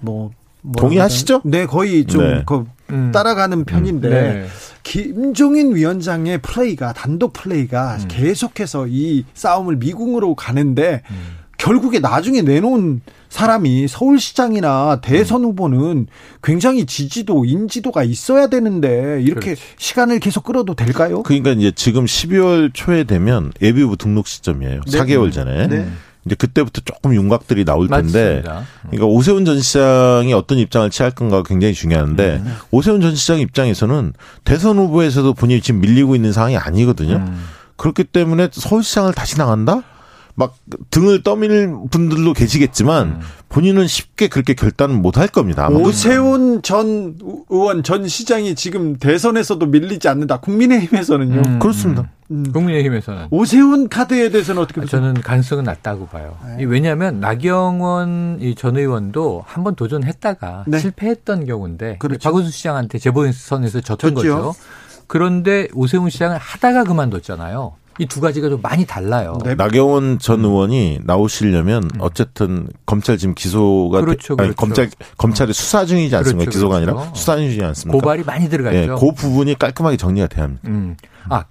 뭐 동의하시죠? 네, 거의 좀 네. 그 음. 따라가는 편인데 음. 네. 김종인 위원장의 플레이가 단독 플레이가 음. 계속해서 이 싸움을 미궁으로 가는데 음. 결국에 나중에 내놓은 사람이 서울시장이나 대선 음. 후보는 굉장히 지지도 인지도가 있어야 되는데 이렇게 그렇지. 시간을 계속 끌어도 될까요? 그러니까 이제 지금 12월 초에 되면 예비후보 등록 시점이에요. 네. 4개월 전에. 네. 이제 그때부터 조금 윤곽들이 나올 텐데, 맞습니다. 그러니까 오세훈 전 시장이 어떤 입장을 취할 건가가 굉장히 중요한데 음. 오세훈 전 시장 입장에서는 대선 후보에서도 본인이 지금 밀리고 있는 상황이 아니거든요. 음. 그렇기 때문에 서울시장을 다시 나간다? 막 등을 떠밀 분들도 계시겠지만 음. 본인은 쉽게 그렇게 결단은 못 할 겁니다. 아마. 오세훈 전 의원 전 시장이 지금 대선에서도 밀리지 않는다. 국민의힘에서는요. 음. 그렇습니다. 음. 국민의힘에서는 오세훈 카드에 대해서는 어떻게 보세요? 저는 가능성은 낮다고 봐요. 네. 왜냐하면 나경원 전 의원도 한 번 도전했다가 네. 실패했던 경우인데 그렇죠. 박원순 시장한테 재보선에서 졌던 그렇죠. 거죠. 그런데 오세훈 시장을 하다가 그만뒀잖아요. 이 두 가지가 좀 많이 달라요. 네. 나경원 전 의원이 나오시려면 음. 어쨌든 검찰 지금 기소가 그렇죠, 그렇죠. 아니, 검찰 검찰이 수사 중이지 않습니까? 그렇죠, 기소가 아니라 그렇죠. 수사 중이지 않습니까? 고발이 많이 들어가죠. 네, 그 부분이 깔끔하게 정리가 돼야 합니다. 음. 아,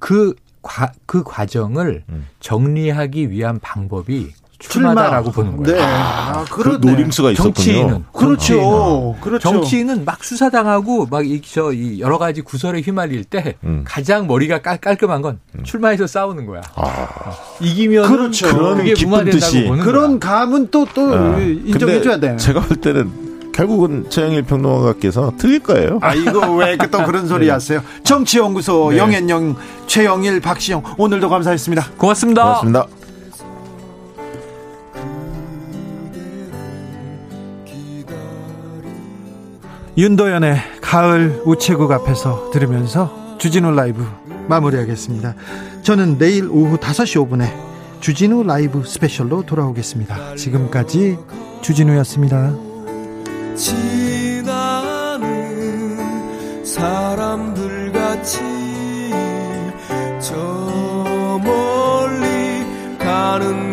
그, 과, 그 과정을 음. 정리하기 위한 방법이 출마다라고 보는 거예요. 네. 아, 그 노림수가 있었군요. 정치인은 그렇죠. 정치인은, 그렇죠. 정치인은 막 수사당하고 막저 여러 가지 구설에 휘말릴 때 음. 가장 머리가 깔, 깔끔한 건 음. 출마해서 싸우는 거야. 아. 이기면 그렇죠. 그런 그게 무마된다고 보는 그런 거야. 감은 또또 또 아. 인정해줘야 돼. 제가 볼 때는 결국은 최영일 평론가께서 틀릴 거예요. 아 이거 왜 또 그런 소리 [LAUGHS] 네. 하세요? 정치연구소 네. 영앤영 최영일 박시영 오늘도 감사했습니다. 고맙습니다. 고맙습니다. 윤도현의 가을 우체국 앞에서 들으면서 주진우 라이브 마무리하겠습니다. 저는 내일 오후 5시 5분에 주진우 라이브 스페셜로 돌아오겠습니다. 지금까지 주진우였습니다. 사람들같이 저 멀리 가는